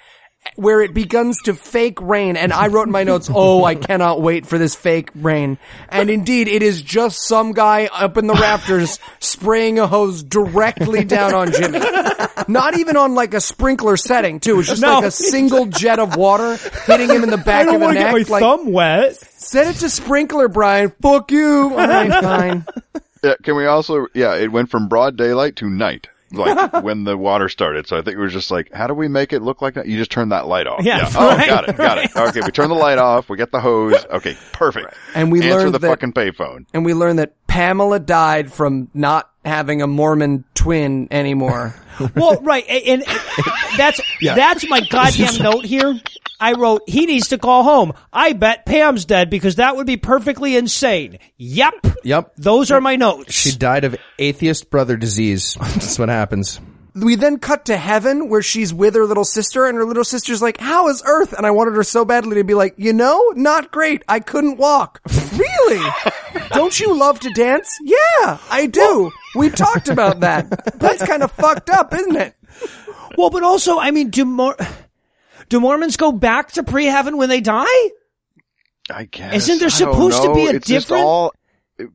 where it begins to fake rain. And I wrote in my notes, oh, I cannot wait for this fake rain. And indeed, it is just some guy up in the rafters spraying a hose directly down on Jimmy. Not even on like a sprinkler setting too. It's just No. like a single jet of water hitting him in the back of the neck. like, wet. set it to sprinkler, Brian. Fuck you. All right, fine. Yeah, can we also? Yeah, it went from broad daylight to night, like when the water started. So I think it was just like, how do we make it look like that? You just turn that light off. Yeah, Oh, right, got it, got it. Okay, we turn the light off. We get the hose. Okay, perfect. And we answer learned the that- fucking payphone. and we learned that Pamela died from not having a Mormon twin anymore. Well, right, and, and that's that's my goddamn note here. I wrote, he needs to call home. I bet Pam's dead because that would be perfectly insane. Yep. Yep. Those are my notes. She died of atheist brother disease. That's what happens. we then cut to heaven where she's with her little sister and her little sister's like, how is earth? And I wanted her so badly to be like, you know, not great. I couldn't walk. really? Don't you love to dance? Yeah, I do. we talked about that. That's kind of fucked up, isn't it? well, but also, I mean, do Mor- do Mormons go back to pre-heaven when they die? I guess. Isn't there supposed to be a it's different- all-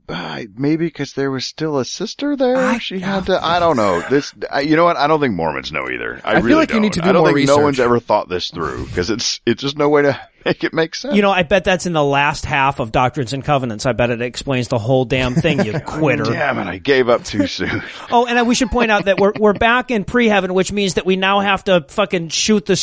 uh, maybe because there was still a sister there. she had to. I don't know. This. I, you know what? I don't think Mormons know either. I, I feel really like you don't. need to do I don't more think no one's ever thought this through because it's it's just no way to make it make sense. You know, I bet that's in the last half of Doctrines and Covenants. I bet it explains the whole damn thing, you quitter. Damn it! I gave up too soon. Oh, and we should point out that we're we're back in pre-heaven, which means that we now have to fucking shoot the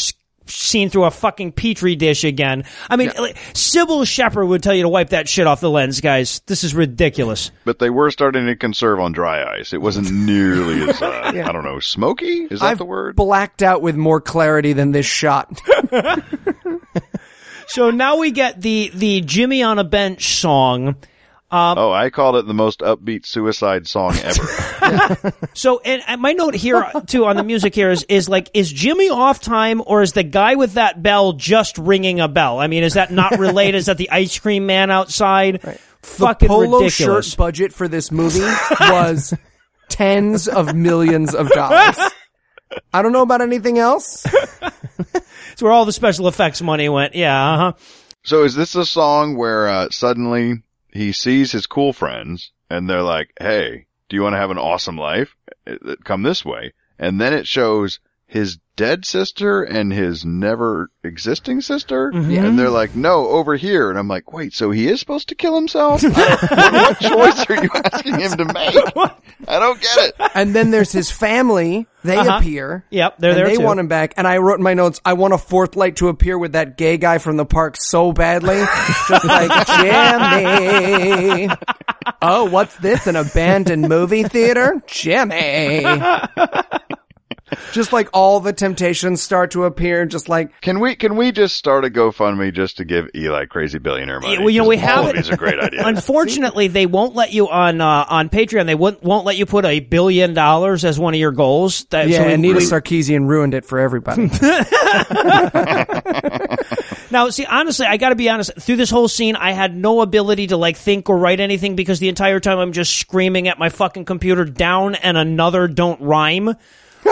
s- scene through a fucking petri dish again. I mean, like, Cybill Shepherd would tell you to wipe that shit off the lens, guys. This is ridiculous. but they were starting to conserve on dry ice. It wasn't nearly as uh, I don't know smoky. Is that I've the word? blacked out with more clarity than this shot. So now we get the the Jimmy on a bench song. Oh, I called it the most upbeat suicide song ever. So, and, and my note here too on the music here is is like, is Jimmy off time or is the guy with that bell just ringing a bell? I mean, is that not related? is that the ice cream man outside? Fucking the polo ridiculous. shirt budget for this movie was tens of millions of dollars. I don't know about anything else. It's where all the special effects money went. Yeah, uh huh. So is this a song where uh, suddenly he sees his cool friends and they're like, "Hey, do you want to have an awesome life? Come this way." And then it shows his dead sister and his never existing sister, and they're like, "No, over here." And I'm like, "Wait, so he is supposed to kill himself? What, what choice are you asking him to make? I don't get it." And then there's his family. They Uh-huh. appear. Yep, they're and there They too. want him back. And I wrote in my notes, I want a fourth light to appear with that gay guy from the park so badly. Just like, Jimmy. Oh, what's this? An abandoned movie theater? Jimmy. Just like all the temptations start to appear, just like, Can we can we just start a GoFundMe just to give Eli crazy billionaire money? Yeah, well, you know we have all it. of these are great ideas. Unfortunately, they won't let you on uh, on Patreon. They won't won't let you put a billion dollars as one of your goals. That, yeah, so we- Anita we- Sarkeesian ruined it for everybody. Now, see, honestly, I got to be honest. Through this whole scene, I had no ability to like think or write anything because the entire time I'm just screaming at my fucking computer, "Down and another don't rhyme."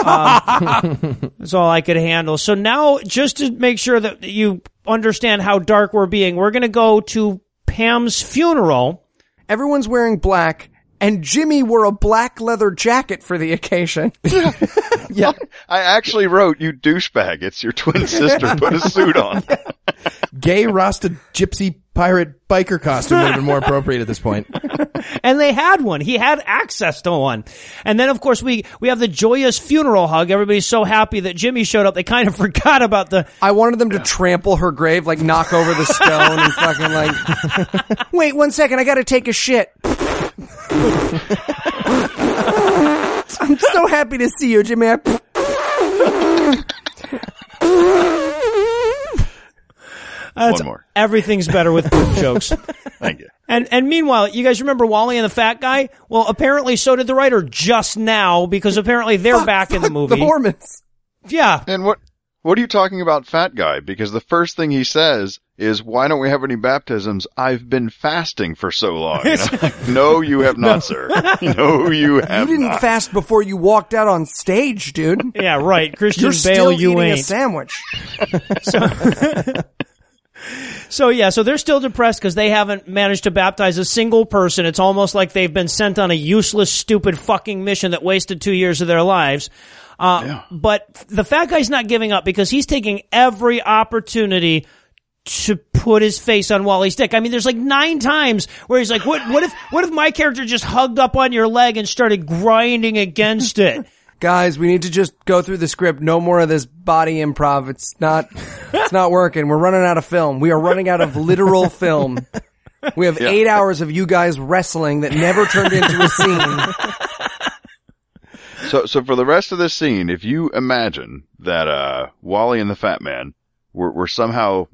Um, that's all I could handle. So now, just to make sure that you understand how dark we're being, we're going to go to Pam's funeral. Everyone's wearing black, and Jimmy wore a black leather jacket for the occasion. Yeah. I actually wrote, "You douchebag! It's your twin sister. Put a suit on." Gay Rasta gypsy pirate biker costume would have been more appropriate at this point. and they had one. He had access to one. And then, of course, we we have the joyous funeral hug. Everybody's so happy that Jimmy showed up. They kind of forgot about the. I wanted them to trample her grave, like knock over the stone and fucking like, wait one second, I gotta take a shit. I'm so happy to see you, Jimmy. I- That's- One more. Everything's better with poop jokes. Thank you. And and meanwhile, you guys remember Wally and the fat guy? Well, apparently so did the writer just now because apparently they're back in the movie. The Mormons. yeah. And what what are you talking about, fat guy? Because the first thing he says is, "Why don't we have any baptisms? I've been fasting for so long." And I'm like, no, you have not, sir. No, you have You didn't not. fast before you walked out on stage, dude. Yeah, right. Christian You're Bale, still you eating a ain't. sandwich. So yeah, so they're still depressed because they haven't managed to baptize a single person. It's almost like they've been sent on a useless, stupid fucking mission that wasted two years of their lives. Uh, But the fat guy's not giving up because he's taking every opportunity to put his face on Wally's dick. I mean, there's like nine times where he's like, "What? What if? What if my character just hugged up on your leg and started grinding against it?" Guys, we need to just go through the script. No more of this body improv. It's not, it's not working. We're running out of film. We are running out of literal film. We have eight hours of you guys wrestling that never turned into a scene. So, so for the rest of this scene, if you imagine that uh, Wally and the Fat Man were, were somehow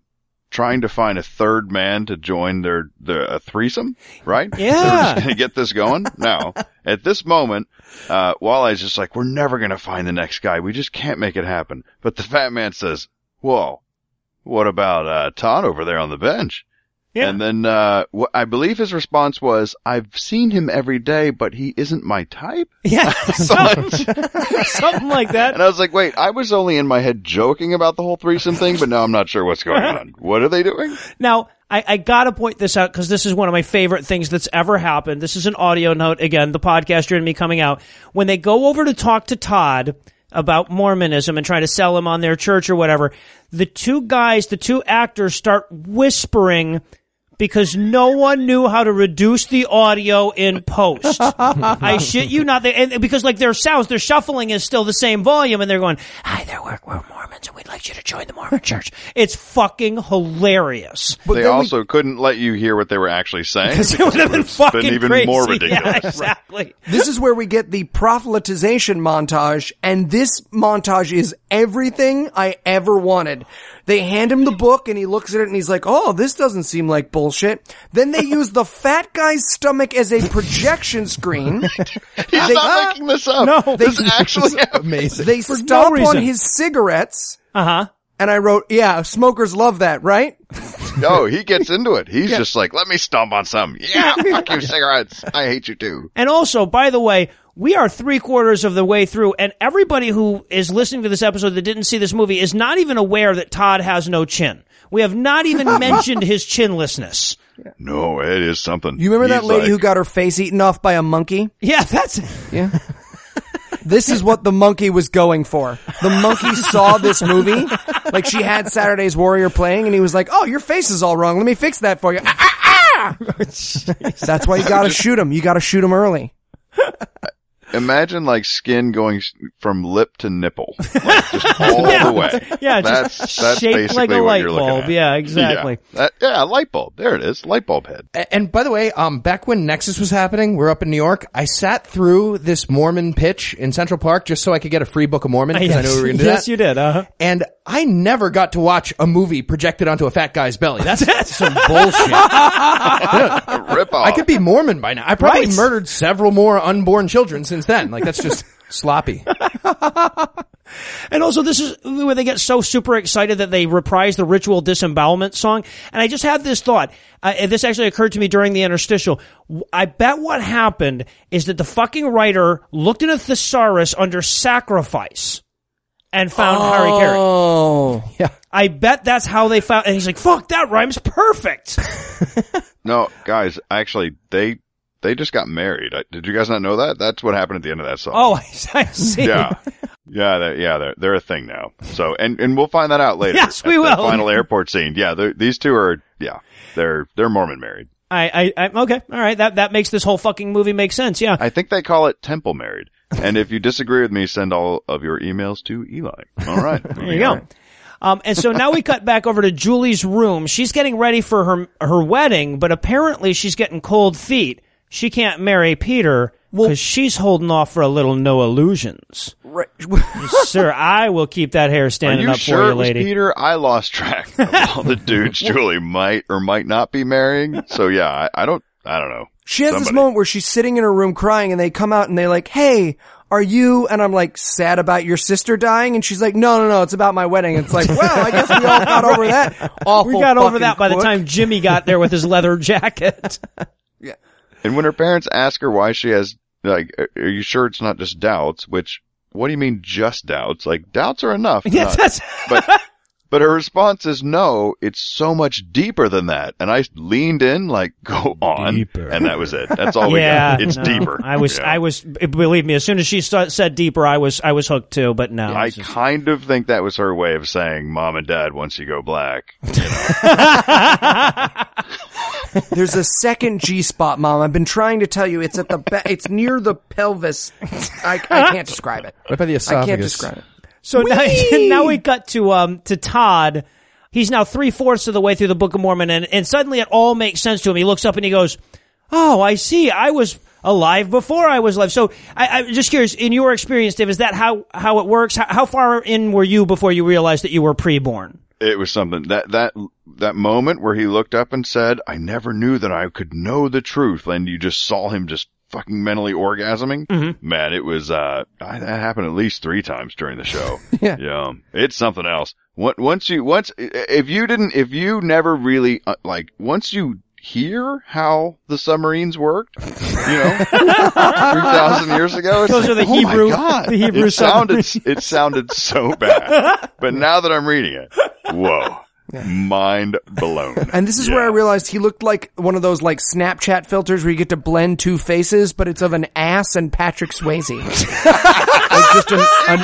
trying to find a third man to join their, their a threesome, right? They were Yeah. just gonna get this going. Now, at this moment, uh, Wally's just like, we're never gonna find the next guy. We just can't make it happen. But the fat man says, whoa, what about, uh, Todd over there on the bench? Yeah. And then, uh, wh- I believe his response was, I've seen him every day, but he isn't my type. Yeah, something, like that. And I was like, wait, I was only in my head joking about the whole threesome thing, but now I'm not sure what's going on. What are they doing? Now, I, I gotta point this out because this is one of my favorite things that's ever happened. This is an audio note. Again, the podcast you're and me coming out. When they go over to talk to Todd about Mormonism and try to sell him on their church or whatever, the two guys, the two actors start whispering because no one knew how to reduce the audio in post. I shit you not. They, and because like their sounds, their shuffling is still the same volume, and they're going, "Hi there, we're, we're Mormons, and we'd like you to join the Mormon Church." It's fucking hilarious. But they then we- also couldn't let you hear what they were actually saying. Because It would have been it's fucking even crazy. more Yeah, ridiculous. exactly. This is where we get the proselytization montage, and this montage is everything I ever wanted. They hand him the book, and he looks at it, and he's like, "Oh, this doesn't seem like bullshit." Then they use the fat guy's stomach as a projection screen. He's They- not making this up. No. this actually happened. Amazing. They stomp on his cigarettes, Uh huh. and I wrote, "Yeah, smokers love that, right?" No, he gets into it. He's just like, let me stomp on some. Yeah, fuck you, cigarettes. I hate you too. And also, by the way, we are three quarters of the way through, and everybody who is listening to this episode that didn't see this movie is not even aware that Todd has no chin. We have not even mentioned his chinlessness. No, it is something. You remember that lady like, who got her face eaten off by a monkey? Yeah, that's Yeah. This is what the monkey was going for. The monkey saw this movie, like she had Saturday's Warrior playing, and he was like, "Oh, your face is all wrong. Let me fix that for you." Ah, ah, ah! That's why you got to shoot him. You got to shoot him early. Imagine like skin going from lip to nipple, like just all Yeah. the way. yeah, that's just that's shaped basically like a light bulb. Yeah, exactly. Yeah, that, yeah, light bulb. There it is, light bulb head. A- And by the way, um, back when NECSS was happening, we're up in New York. I sat through this Mormon pitch in Central Park just so I could get a free Book of Mormon because I knew we were going to do yes, that. you did. Uh huh. And I never got to watch a movie projected onto a fat guy's belly. That's some bullshit. Rip off. I could be Mormon by now. I probably Right. murdered several more unborn children since then. Like that's just sloppy. And also, this is where they get so super excited that they reprise the ritual disembowelment song. And I just had this thought. Uh, and this actually occurred to me during the interstitial. W- I bet what happened is that the fucking writer looked in a thesaurus under sacrifice and found hara-kiri. Oh, yeah. I bet that's how they found. And he's like, "Fuck, that rhymes perfect." No, guys, actually, they they just got married. I- Did you guys not know that? That's what happened at the end of that song. oh, I, I see. yeah, yeah, they're, yeah. They're they're a thing now. So, and and we'll find that out later. Yes, we at the will. final airport scene. Yeah, these two are. Yeah, they're they're Mormon married. I, I, I, okay, all right. That that makes this whole fucking movie make sense. Yeah. I think they call it temple married. And if you disagree with me, send all of your emails to Eli. All right, There you go. Um, and so now we cut back over to Julie's room. She's getting ready for her her wedding, but apparently she's getting cold feet. She can't marry Peter because she's holding off for a little no illusions. right. Sir, I will keep that hair standing up sure for you, lady. Peter? I lost track of all the dudes Julie might or might not be marrying. So yeah, I, I don't. I don't know. She has this moment where she's sitting in her room crying and they come out and they're like, Hey, are you, and I'm like, sad about your sister dying? And she's like, no, no, no, it's about my wedding. It's like, well, I guess we all got over that. Awful We got over that by the time Jimmy got there with his leather jacket. Yeah. And when her parents ask her why she has, like, are you sure it's not just doubts? Which, what do you mean just doubts? Like, doubts are enough. Yes, not- that's, but, but her response is no, it's so much deeper than that. And I leaned in, like, go on. Deeper. And that was it. That's all we yeah. got. It's no. deeper. I was, Yeah. I was, believe me, as soon as she sta- said deeper, I was, I was hooked too, but no. I just- kind of think that was her way of saying, mom and dad, once you go black. There's a second G spot, mom. I've been trying to tell you. It's at the ba- it's near the pelvis. I, I can't describe it. Right by the I esophagus. can't describe it. So now, now we cut to um to Todd. He's now three fourths of the way through the Book of Mormon, and, and suddenly it all makes sense to him. He looks up and he goes, "Oh, I see. I was alive before I was alive." So I, I'm just curious, in your experience, Dave, is that how how it works? How, how far in were you before you realized that you were preborn? It was something that that that moment where he looked up and said, "I never knew that I could know the truth," and you just saw him just fucking mentally orgasming. Mm-hmm. Man, it was uh I- that happened at least three times during the show. Yeah. yeah, it's something else. What once you once if you didn't if you never really uh, like once you hear how the submarines worked, you know, three thousand years ago, Those like, are the oh my Hebrew- God. the Hebrew it sounded it sounded so bad, but now that I'm reading it, whoa, mind blown. And this is where I realized he looked like one of those like Snapchat filters where you get to blend two faces, but it's of an ass and Patrick Swayze. like just an, an,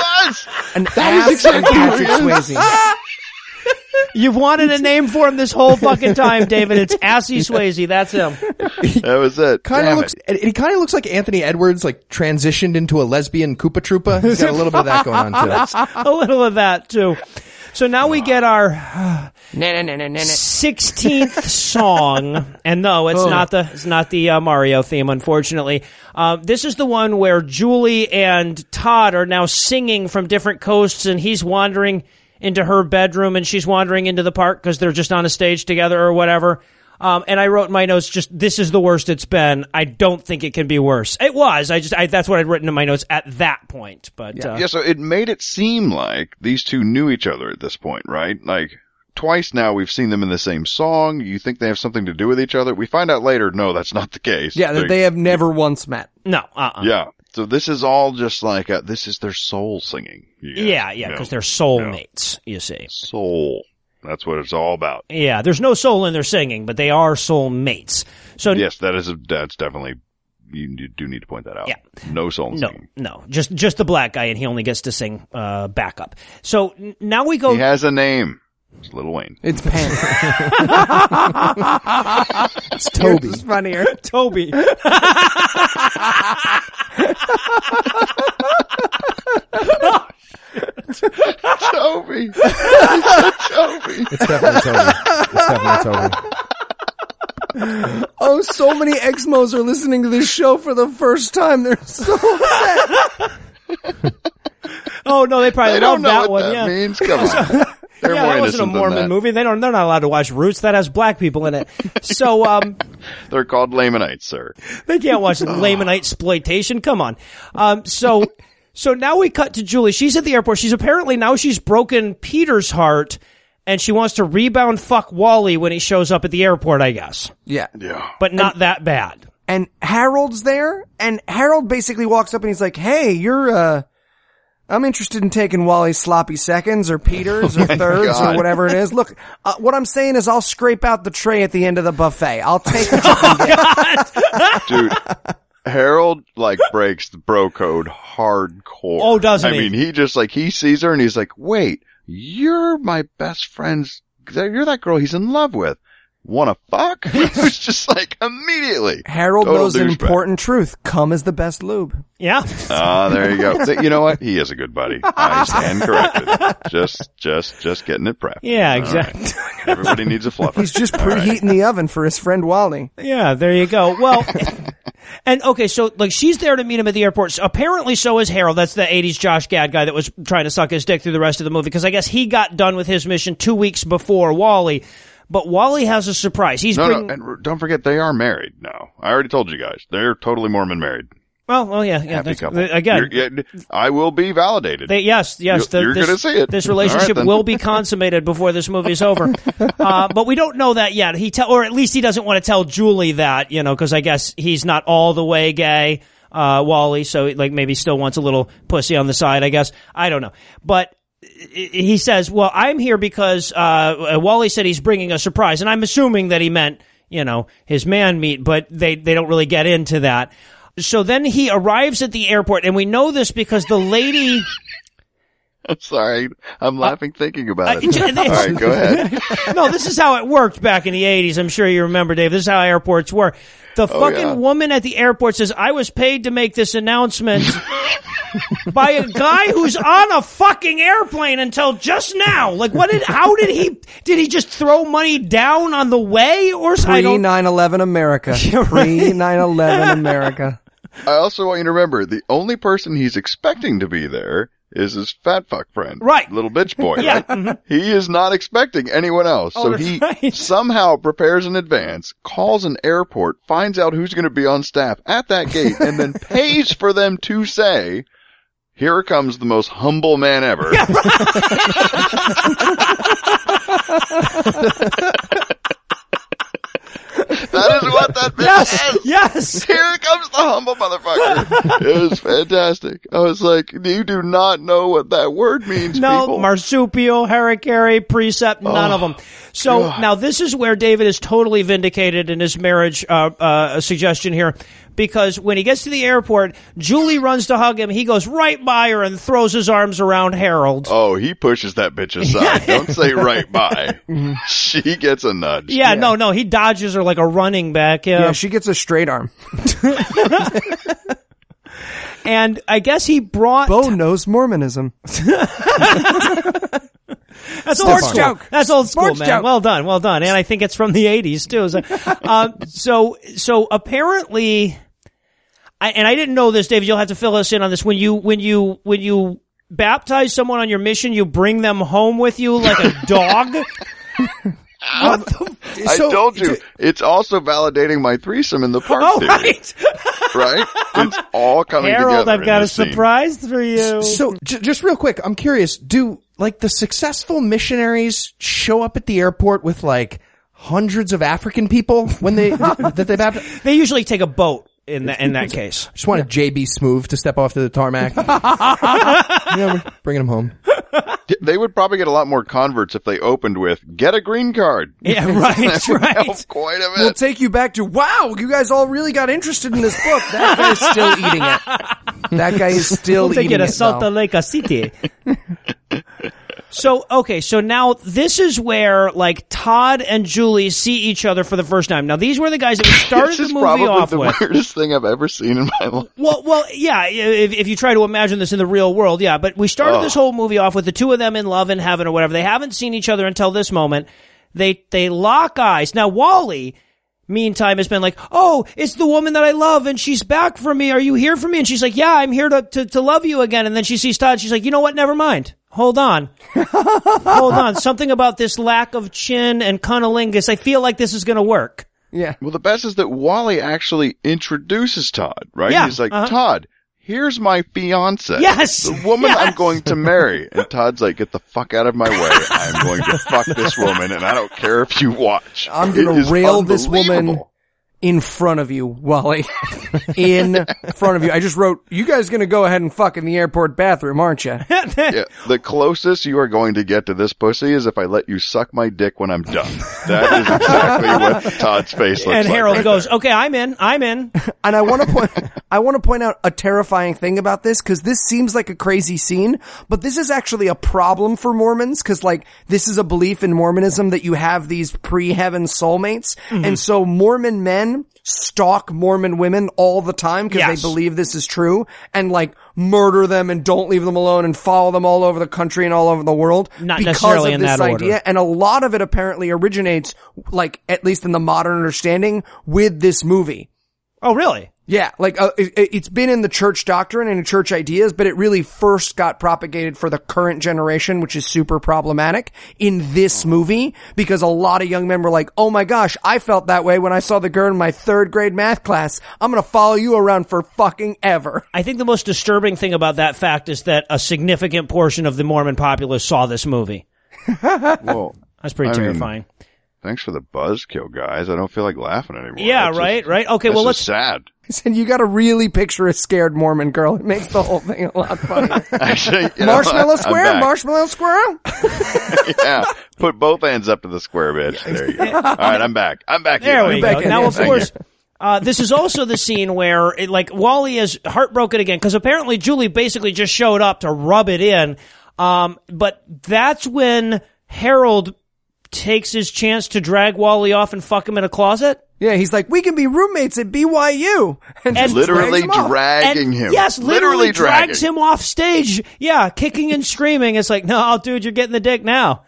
an ass and Patrick Swayze. You've wanted a name for him this whole fucking time, David. It's Assy Swayze. That's him. That was it. Kind of looks, it. and he kind of looks like Anthony Edwards, like transitioned into a lesbian Koopa Troopa. He's got a little bit of that going on too. A little of that too. So now we get our Na, na, na, na, na, na. sixteenth song, and no, it's not the it's not the uh, Mario theme, unfortunately. Uh, this is the one where Julie and Todd are now singing from different coasts, and he's wandering into her bedroom, and she's wandering into the park because they're just on a stage together or whatever. Um, and I wrote in my notes, just this is the worst it's been. I don't think it can be worse. It was. I just I, that's what I'd written in my notes at that point. But uh, Yeah, so it made it seem like these two knew each other at this point, right? Like twice now we've seen them in the same song. You think they have something to do with each other? We find out later, no, that's not the case. Yeah, that they have never once met. no, uh, uh Yeah. So this is all just like a, this is their soul singing. guys. yeah, yeah, You know, because they're soulmates. You see. soul. That's what it's all about. Yeah, there's no soul in their singing, but they are soul mates. So Yes, that is a, that's definitely you, you do need to point that out. Yeah. No soul no, singing. no, just just the black guy, and he only gets to sing uh, backup. So n- now we go. He has a name. It's Little Wayne. It's Pan. It's Toby. It's funnier. Toby. Toby. Toby. It's definitely Toby. It's definitely Toby. Oh, so many Exmos are listening to this show for the first time. They're so upset. Oh no, they probably I love don't know that what one. that yeah. means. Come on. They're Yeah, more that wasn't a Mormon movie. They don't. They're not allowed to watch Roots. That has black people in it. So um, They're called Lamanites, sir. They can't watch Lamanite exploitation. Come on. Um, so, so now we cut to Julie. She's at the airport. She's apparently now she's broken Peter's heart and she wants to rebound fuck Wally when he shows up at the airport, I guess. Yeah. Yeah. But not that bad. and Harold's there, and Harold basically walks up and he's like, "Hey, you're uh, I'm interested in taking Wally's sloppy seconds or Peter's or thirds or whatever it is. Look, uh, what I'm saying is, I'll scrape out the tray at the end of the buffet. I'll take what you can get. Dude, Harold like breaks the bro code hardcore. Oh, doesn't I he? mean, he just like he sees her and he's like, "Wait, you're my best friend's. You're that girl he's in love with. Want to fuck?" it was just like immediately. Harold Total knows an douchebag. important truth: cum is the best lube. Yeah. Ah, there you go. So, you know what? He is a good buddy. I stand corrected. Just, just, just getting it prepped. Yeah, All right. exactly. Everybody needs a fluffer. He's just All right. preheating the oven for his friend Wally. Yeah, there you go. Well, and okay, so like she's there to meet him at the airport. So apparently, so is Harold. That's the '80s Josh Gad guy that was trying to suck his dick through the rest of the movie because I guess he got done with his mission two weeks before Wally. But Wally has a surprise. He's No, bringing. no, and don't forget they are married now. I already told you guys. They're totally Mormon married. Well, well, yeah, yeah. Couple. Again, You're- I will be validated. They, yes, yes. The- you're this, gonna see it. This relationship then. will be consummated before this movie is over. Uh, but we don't know that yet. He tell, or at least he doesn't want to tell Julie that, you know, because I guess he's not all the way gay, uh, Wally. So like maybe still wants a little pussy on the side. I guess I don't know, but. He says, "Well, I'm here because uh, Wally said he's bringing a surprise, and I'm assuming that he meant, you know, his man meat, but they they don't really get into that. So then he arrives at the airport, and we know this because the lady." I'm sorry. I'm laughing thinking about Uh, it. it's- All right, go ahead. no, this is how it worked back in the 80s. I'm sure you remember, Dave. This is how airports were. The fucking yeah. woman at the airport says, I was paid to make this announcement by a guy who's on a fucking airplane until just now. Like, what did, how did he, did he just throw money down on the way or something? I Pre 9/11 America. Pre 9/11 America. I also want you to remember the only person he's expecting to be there is his fat fuck friend. Right. Little bitch boy, Yeah. Mm-hmm. right? He is not expecting anyone else. Oh, so he right. somehow prepares in advance, calls an airport, finds out who's going to be on staff at that gate, and then pays for them to say, here comes the most humble man ever. That is what that Yes, says. yes. Here comes the humble motherfucker. it was fantastic. I was like, you do not know what that word means, No, people. marsupio, hara-kiri, precept, none of them. So God. now this is where David is totally vindicated in his marriage uh, uh, suggestion here, because when he gets to the airport, Julie runs to hug him. He goes right by her and throws his arms around Harold. oh, he pushes that bitch aside. Don't say right by. she gets a nudge. yeah, no, no, he dodges her like a running back. Yeah, Yeah, she gets a straight arm. and I guess he brought Bo knows Mormonism. That's Sports old school. joke. That's old school, Sports man. joke. Well done, well done. And I think it's from the '80s too. So, uh, so, so apparently, I, and I didn't know this, David. You'll have to fill us in on this. When you, when you, when you baptize someone on your mission, you bring them home with you like a dog. I So- told you. It's also validating my threesome in the park oh, theory, right, right? It's all coming Harold. together. I've in got a this scene. surprise for you. So, j- just real quick, I'm curious. Do like the successful missionaries show up at the airport with like hundreds of African people when they that they baptize? They usually take a boat in that in that case. Just wanted JB Smoove to step off to the tarmac. yeah, we're bringing him home. They would probably get a lot more converts if they opened with "Get a green card." Yeah, right, That would right. help quite a We'll bit. take you back to, wow, you guys all really got interested in this book. That guy is still eating it. That guy is still We'll take eating you to it. Salt. Lake City. so okay, so now this is where like Todd and Julie see each other for the first time. Now these were the guys that we started the movie probably off the with. weirdest thing I've ever seen in my life. Well, well, yeah. If, if you try to imagine this in the real world, yeah. But we started Oh. this whole movie off with the two of them in love in heaven or whatever. They haven't seen each other until this moment. They they lock eyes. Now Wally, meantime, has been like, "Oh, it's the woman that I love, and she's back for me. Are you here for me?" And she's like, "Yeah, I'm here to to, to love you again." And then she sees Todd. She's like, "You know what? Never mind." Hold on. Hold on. Something about this lack of chin and cunnilingus. I feel like this is going to work. Yeah. Well, the best is that Wally actually introduces Todd, right? Yeah, He's like, uh-huh. Todd, here's my fiance. Yes, The woman yes. I'm going to marry. And Todd's like, get the fuck out of my way. I'm going to fuck this woman and I don't care if you watch. I'm gonna rail this woman unbelievable. In front of you, Wally. in front of you. I just wrote, you guys gonna go ahead and fuck in the airport bathroom, aren't you? Yeah, the closest you are going to get to this pussy is if I let you suck my dick when I'm done. That is exactly what Todd's face looks And like. And Harold right goes, there. "Okay, I'm in. I'm in." And I want to point, I want to point out a terrifying thing about this because this seems like a crazy scene, but this is actually a problem for Mormons because like this is a belief in Mormonism that you have these pre-heaven soulmates. Mm-hmm. And so Mormon men stalk Mormon women all the time because Yes. they believe this is true and like murder them and don't leave them alone and follow them all over the country and all over the world Not because necessarily of in this that order. idea. And a lot of it apparently originates like at least in the modern understanding with this movie. Oh, really? Yeah, like uh, it, it's been in the church doctrine and in church ideas, but it really first got propagated for the current generation, which is super problematic in this movie because a lot of young men were like, "Oh my gosh, I felt that way when I saw the girl in my third grade math class. I'm gonna follow you around for fucking ever." I think the most disturbing thing about that fact is that a significant portion of the Mormon populace saw this movie. Whoa. That's pretty I mean, terrifying. Thanks for the buzzkill, guys. I don't feel like laughing anymore. Yeah, That's just- right, right. Okay, well, is let's- sad. He said, "You got to really picture a scared Mormon girl. It makes the whole thing a lot funnier." Actually, you know, Marshmallow square, marshmallow squirrel. yeah. Put both hands up to the square, bitch. There you go. All right, I'm back. I'm back. There here. we back go. Now, of course, uh, this is also the scene where, it, like, Wally is heartbroken again because apparently Julie basically just showed up to rub it in. Um, but that's when Harold takes his chance to drag Wally off and fuck him in a closet. Yeah, he's like, "We can be roommates at BYU." And, just Literally him dragging And- him. Yes, literally, drags dragging. him off stage. Yeah, kicking and screaming. It's like, no, dude, you're getting the dick now.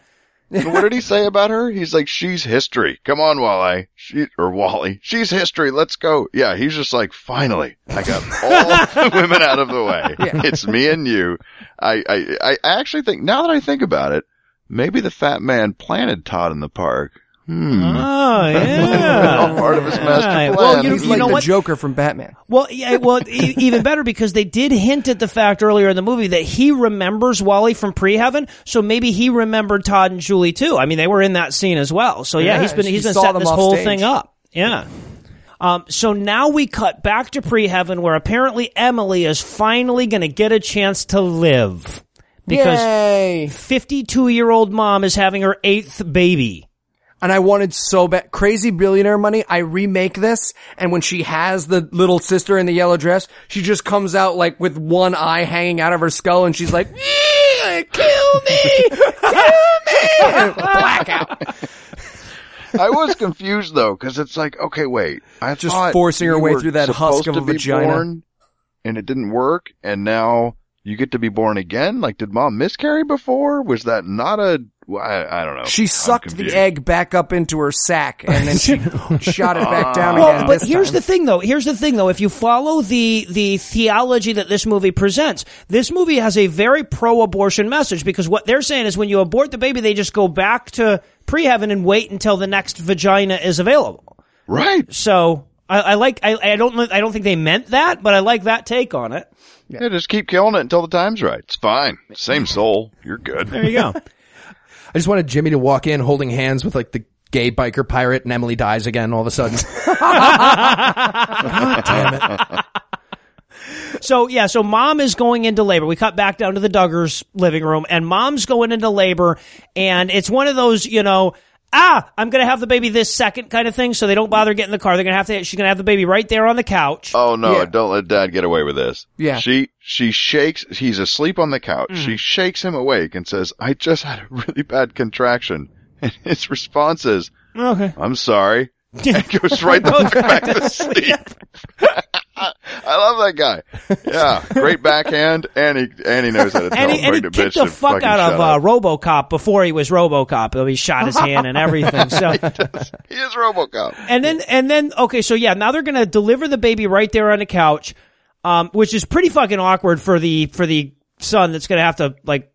And what did he say about her? He's like, she's history. Come on, Wally. She, or Wally. She's history. Let's go. Yeah, he's just like, finally, I got all the women out of the way. It's me and you. I, I, I actually think, now that I think about it, maybe the fat man planted Todd in the park. Hmm. Oh yeah, All part of his master Right. plan. Well, you, He's you like know the what? Joker from Batman. Well, yeah, well, e- even better because they did hint at the fact earlier in the movie that he remembers Wally from pre-heaven, so maybe he remembered Todd and Julie too. I mean, they were in that scene as well. So yeah, Yeah, he's been she he's been saw setting them this off whole stage. thing up. Yeah. Um, so now we cut back to pre-heaven where apparently Emily is finally going to get a chance to live because Yay! 52 year old mom is having her eighth baby. And I wanted so bad. Crazy billionaire money. I remake this, and when she has the little sister in the yellow dress, she just comes out like with one eye hanging out of her skull, and she's like, "Kill me, kill me!" Blackout. I was confused though, because it's like, okay, wait, I Just forcing her way through that husk of a vagina. born, and it didn't work, and now you get to be born again. Like, did mom miscarry before? Was that not a? well, I, I don't know. She I'm sucked the egg back up into her sack, and then she shot it back down Well, again. but this here's time. the thing, though. Here's the thing, though. If you follow the the theology that this movie presents, this movie has a very pro-abortion message because what they're saying is when you abort the baby, they just go back to pre-heaven and wait until the next vagina is available. right. So I, I like. I, I don't. I don't think they meant that, but I like that take on it. Yeah, just keep killing it until the time's right. It's fine. Same soul. You're good. There you go. I just wanted Jimmy to walk in holding hands with like the gay biker pirate and Emily dies again all of a sudden. Damn it. So yeah, so mom is going into labor. We cut back down to the Duggars living room and mom's going into labor and it's one of those, you know, ah, I'm going to have the baby this second kind of thing so they don't bother getting in the car. They're going to have to she's going to have the baby right there on the couch. Oh no! Yeah. Don't let Dad get away with this. Yeah. She she shakes. He's asleep on the couch. Mm. She shakes him awake and says, "I just had a really bad contraction." And his response is, Okay. "I'm sorry." and goes right the fuck back to sleep. I love that guy. Yeah, great backhand, and he and he knows how to tell And a he, and he pregnant kicked bitch the fuck out of shut uh. RoboCop before he was RoboCop. He shot his hand and everything. So He is RoboCop. and then and then okay, so yeah, now they're gonna deliver the baby right there on the couch, um, which is pretty fucking awkward for the for the son that's gonna have to like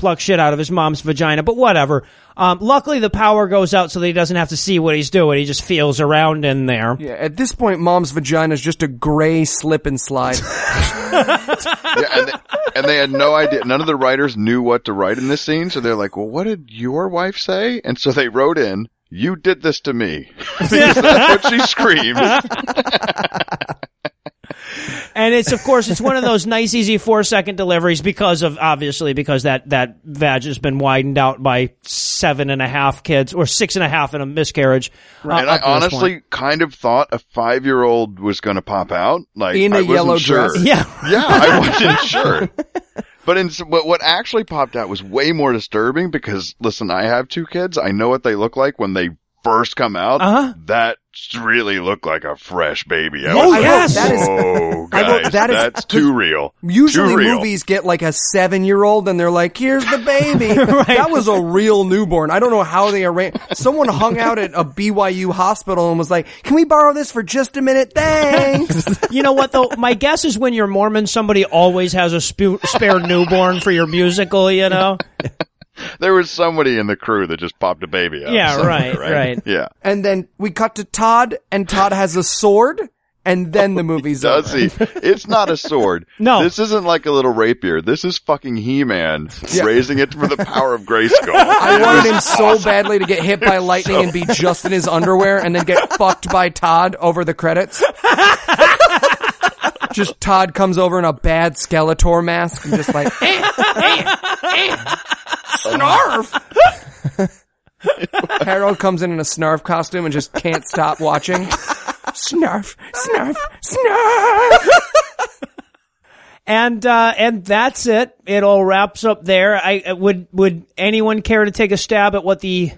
pluck shit out of his mom's vagina. But whatever. Um, luckily the power goes out so that he doesn't have to see what he's doing. He just feels around in there. Yeah, at this point, mom's vagina is just a gray slip and slide. Yeah, and they, and they had no idea. None of the writers knew what to write in this scene, so they're like, "Well, what did your wife say?" And so they wrote in, "You did this to me," because that's what she screamed. And it's of course it's one of those nice easy four second deliveries because of obviously because that that vag has been widened out by seven and a half kids or six and a half in a miscarriage. uh, and I up point. honestly kind of thought a five year old was going to pop out, like In a I wasn't yellow sure. dress? Yeah. yeah, I wasn't sure. But in, what, what actually popped out was way more disturbing because, listen, I have two kids. I know what they look like when they first come out. Uh-huh. That really looked like a fresh baby. I Oh, was like, yes. That is- Whoa, I guys, wrote- that is- that's too real. Usually too real. movies get like a seven year old and they're like, here's the baby. That was a real newborn. I don't know how they arranged. Someone hung out at a BYU hospital and was like, can we borrow this for just a minute? Thanks. You know what though? My guess is when you're Mormon, somebody always has a spu- spare newborn for your musical. You know? There was somebody in the crew that just popped a baby out. Yeah, somewhere, right, right. Yeah. and then we cut to Todd and Todd has a sword and then the oh, movie's Does over. he? It's not a sword. No. This isn't like a little rapier. This is fucking He-Man raising it for the power of Grayskull. I wanted him so badly to get hit by lightning and be just in his underwear and then get fucked by Todd over the credits. Just Todd comes over in a bad Skeletor mask and just like, eh, eh, eh, snarf. Harold comes in in a snarf costume and just can't stop watching. Snarf, snarf, snarf. And uh, and that's it. It all wraps up there. I uh, would would anyone care to take a stab at what the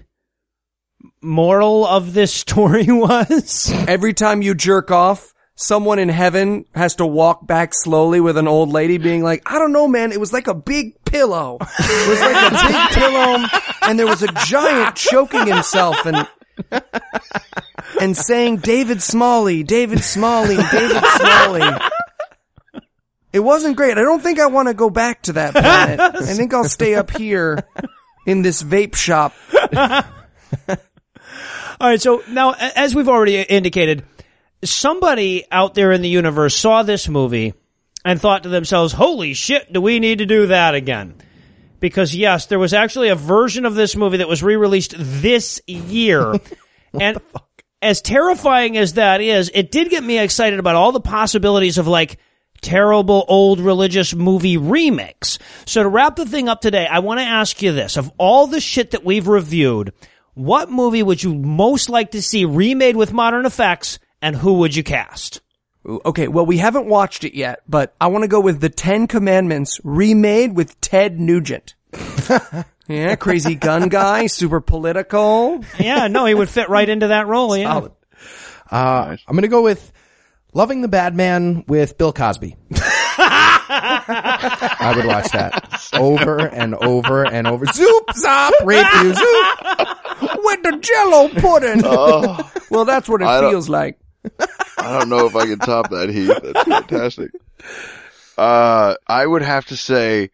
moral of this story was? Every time you jerk off, someone in heaven has to walk back slowly with an old lady being like, I don't know, man. It was like a big pillow. It was like a big pillow and there was a giant choking himself and, and saying David Smalley, David Smalley, David Smalley. It wasn't great. I don't think I want to go back to that planet. I think I'll stay up here in this vape shop. All right, so now, as we've already indicated, somebody out there in the universe saw this movie and thought to themselves, holy shit, do we need to do that again? Because yes, there was actually a version of this movie that was re-released this year. and as terrifying as that is, it did get me excited about all the possibilities of like, terrible old religious movie remakes. So to wrap the thing up today, I want to ask you this. Of all the shit that we've reviewed, what movie would you most like to see remade with modern effects and who would you cast? Okay, well, we haven't watched it yet, but I want to go with the Ten Commandments remade with Ted Nugent. yeah, crazy gun guy, super political. Yeah, no, he would fit right into that role. Yeah. Solid. Uh, I'm gonna go with Loving the Bad Man with Bill Cosby. I would watch that over and over and over. Zoop, zop, rape you, zoop. with the jello pudding. well, that's what it I feels like. I don't know if I can top that, Heath. That's fantastic. Uh, I would have to say,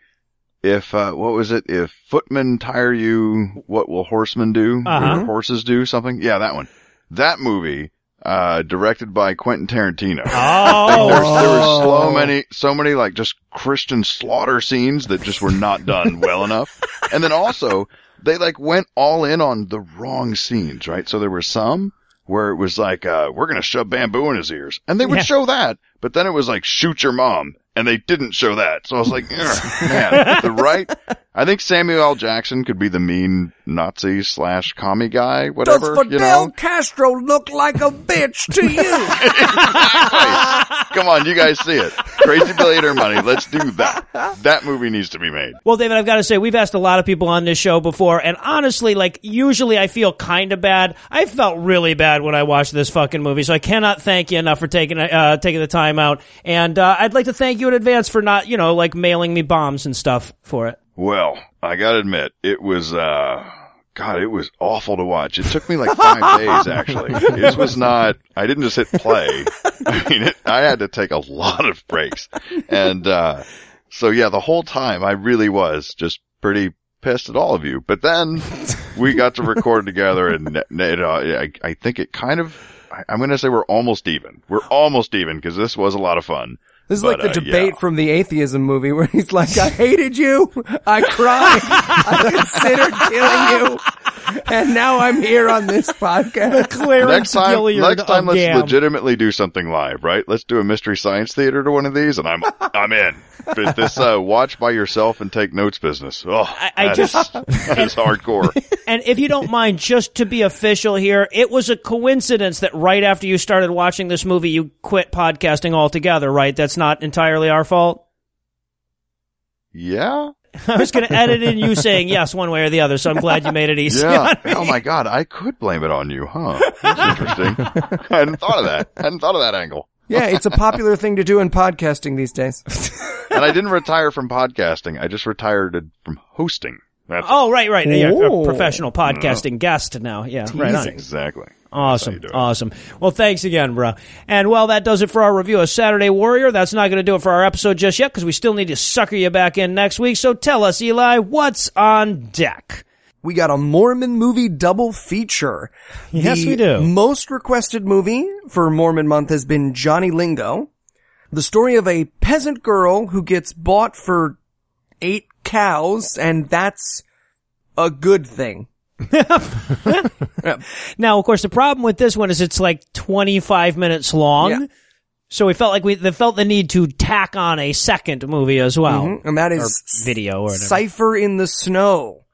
if uh, what was it? If footmen tire you, what will horsemen do? Uh-huh. Or horses do something? Yeah, that one. That movie, uh, directed by Quentin Tarantino. Oh, there were so many, so many like just Christian slaughter scenes that just were not done well enough. And then also, they like went all in on the wrong scenes, right? So there were some where it was like, uh, we're gonna shove bamboo in his ears. And they would Yeah. show that, but then it was like, shoot your mom. And they didn't show that. So I was like, man, the right, I think Samuel L. Jackson could be the mean Nazi slash commie guy, whatever. Does whatever, Fidel you know? Castro look like a bitch to you? Come on, you guys see it. Crazy Billionaire Money. Let's do that. That movie needs to be made. Well, David, I've got to say, we've asked a lot of people on this show before, and honestly, like, usually I feel kind of bad. I felt really bad when I watched this fucking movie, so I cannot thank you enough for taking, uh, taking the time out. And, uh, I'd like to thank you in advance for not, you know, like mailing me bombs and stuff for it. Well, I gotta admit, it was, uh, God, it was awful to watch. It took me like five days, actually. It was not, I didn't just hit play. I mean, it, I had to take a lot of breaks. And, uh, so yeah, the whole time I really was just pretty pissed at all of you. But then we got to record together and, it, uh, I, I think it kind of, I- I'm gonna say we're almost even. We're almost even because this was a lot of fun. This is But, like the uh, debate yeah. from the atheism movie where he's like, I hated you, I cried, I considered killing you, and now I'm here on this podcast. Clarence next time, Gilliard next time, of let's Gam. legitimately do something live, right? Let's do a mystery science theater to one of these, and I'm I'm in. But this uh, watch by yourself and take notes business. Oh, I- I that just- is- that is hardcore. And if you don't mind, just to be official here, it was a coincidence that right after you started watching this movie, you quit podcasting altogether, right? That's not entirely our fault. Yeah, I was going to edit in you saying yes one way or the other, so I'm glad you made it easy. yeah. Oh my god, I could blame it on you, huh? That's interesting. I hadn't thought of that. I hadn't thought of that angle. Yeah, it's a popular thing to do in podcasting these days. And I didn't retire from podcasting. I just retired from hosting. That's Oh, right, right. Yeah, a professional podcasting guest now. Yeah, right on. exactly. Awesome. Awesome. Well, thanks again, bro. And well, that does it for our review of Saturday Warrior. That's not going to do it for our episode just yet because we still need to sucker you back in next week. So tell us, Eli, what's on deck? We got a Mormon movie double feature. Yes, The we do. Most requested movie for Mormon month has been Johnny Lingo. The story of a peasant girl who gets bought for eight cows, and that's a good thing. Now, of course, the problem with this one is it's like 25 minutes long. Yeah. So we felt like we they felt the need to tack on a second movie as well. Mm-hmm. And that is Video or whatever. Cipher in the Snow,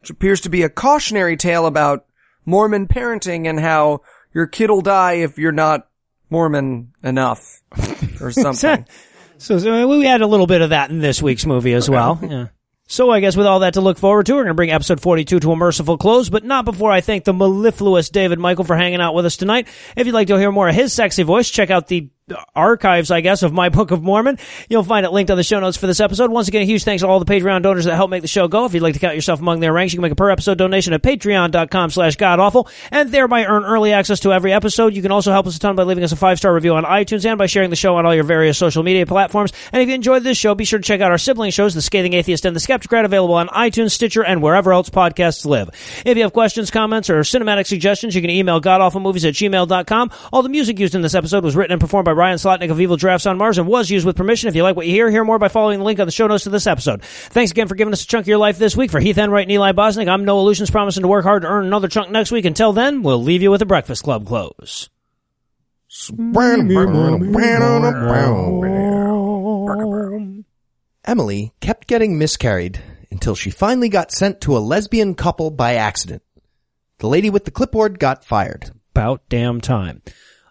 which appears to be a cautionary tale about Mormon parenting and how your kid'll die if you're not Mormon enough or something. So, so we had a little bit of that in this week's movie as well. Yeah. So I guess with all that to look forward to, we're going to bring episode 42 to a merciful close, but not before I thank the mellifluous David Michael for hanging out with us tonight. If you'd like to hear more of his sexy voice, check out the archives, I guess, of my Book of Mormon. You'll find it linked on the show notes for this episode. Once again, a huge thanks to all the Patreon donors that help make the show go. If you'd like to count yourself among their ranks, you can make a per episode donation at patreon.com slash godawful and thereby earn early access to every episode. You can also help us a ton by leaving us a five-star review on iTunes and by sharing the show on all your various social media platforms. And if you enjoyed this show, be sure to check out our sibling shows, The Scathing Atheist and The Skeptocrat, available on iTunes, Stitcher, and wherever else podcasts live. If you have questions, comments, or cinematic suggestions, you can email godawfulmovies at gmail.com. All the music used in this episode was written and performed by Ryan Slotnick of Evil Drafts on Mars and was used with permission. If you like what you hear, hear more by following the link on the show notes to this episode. Thanks again for giving us a chunk of your life this week. For Heath Enwright and Eli Bosnick, I'm Noah Lugeons, promising to work hard to earn another chunk next week. Until then, we'll leave you with a Breakfast Club close. Emily kept getting miscarried until she finally got sent to a lesbian couple by accident. The lady with the clipboard got fired. About damn time.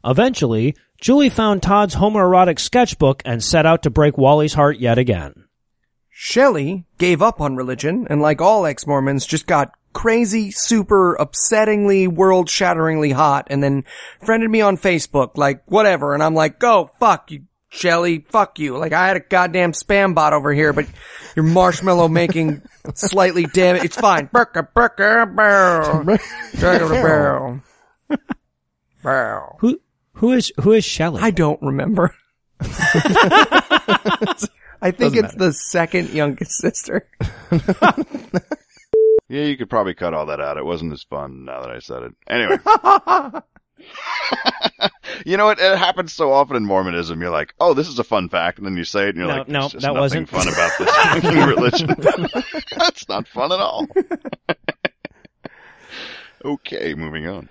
Eventually, Julie found Todd's homoerotic sketchbook and set out to break Wally's heart yet again. Shelley gave up on religion and like all ex-Mormons just got crazy, super upsettingly, world-shatteringly hot and then friended me on Facebook, like whatever. And I'm like, go fuck you, Shelley, fuck you. Like I had a goddamn spam bot over here, but your marshmallow making slightly damn it's fine. Burka, burka, barrel. Barrel. Who, who is, who is Shelley? I don't remember. I think it's the second youngest sister. Yeah, you could probably cut all that out. It wasn't as fun now that I said it. Anyway. you know what? It happens so often in Mormonism. You're like, oh, this is a fun fact. And then you say it and you're No, like, no, just that nothing wasn't." fun about this fucking religion. That's not fun at all. okay, moving on.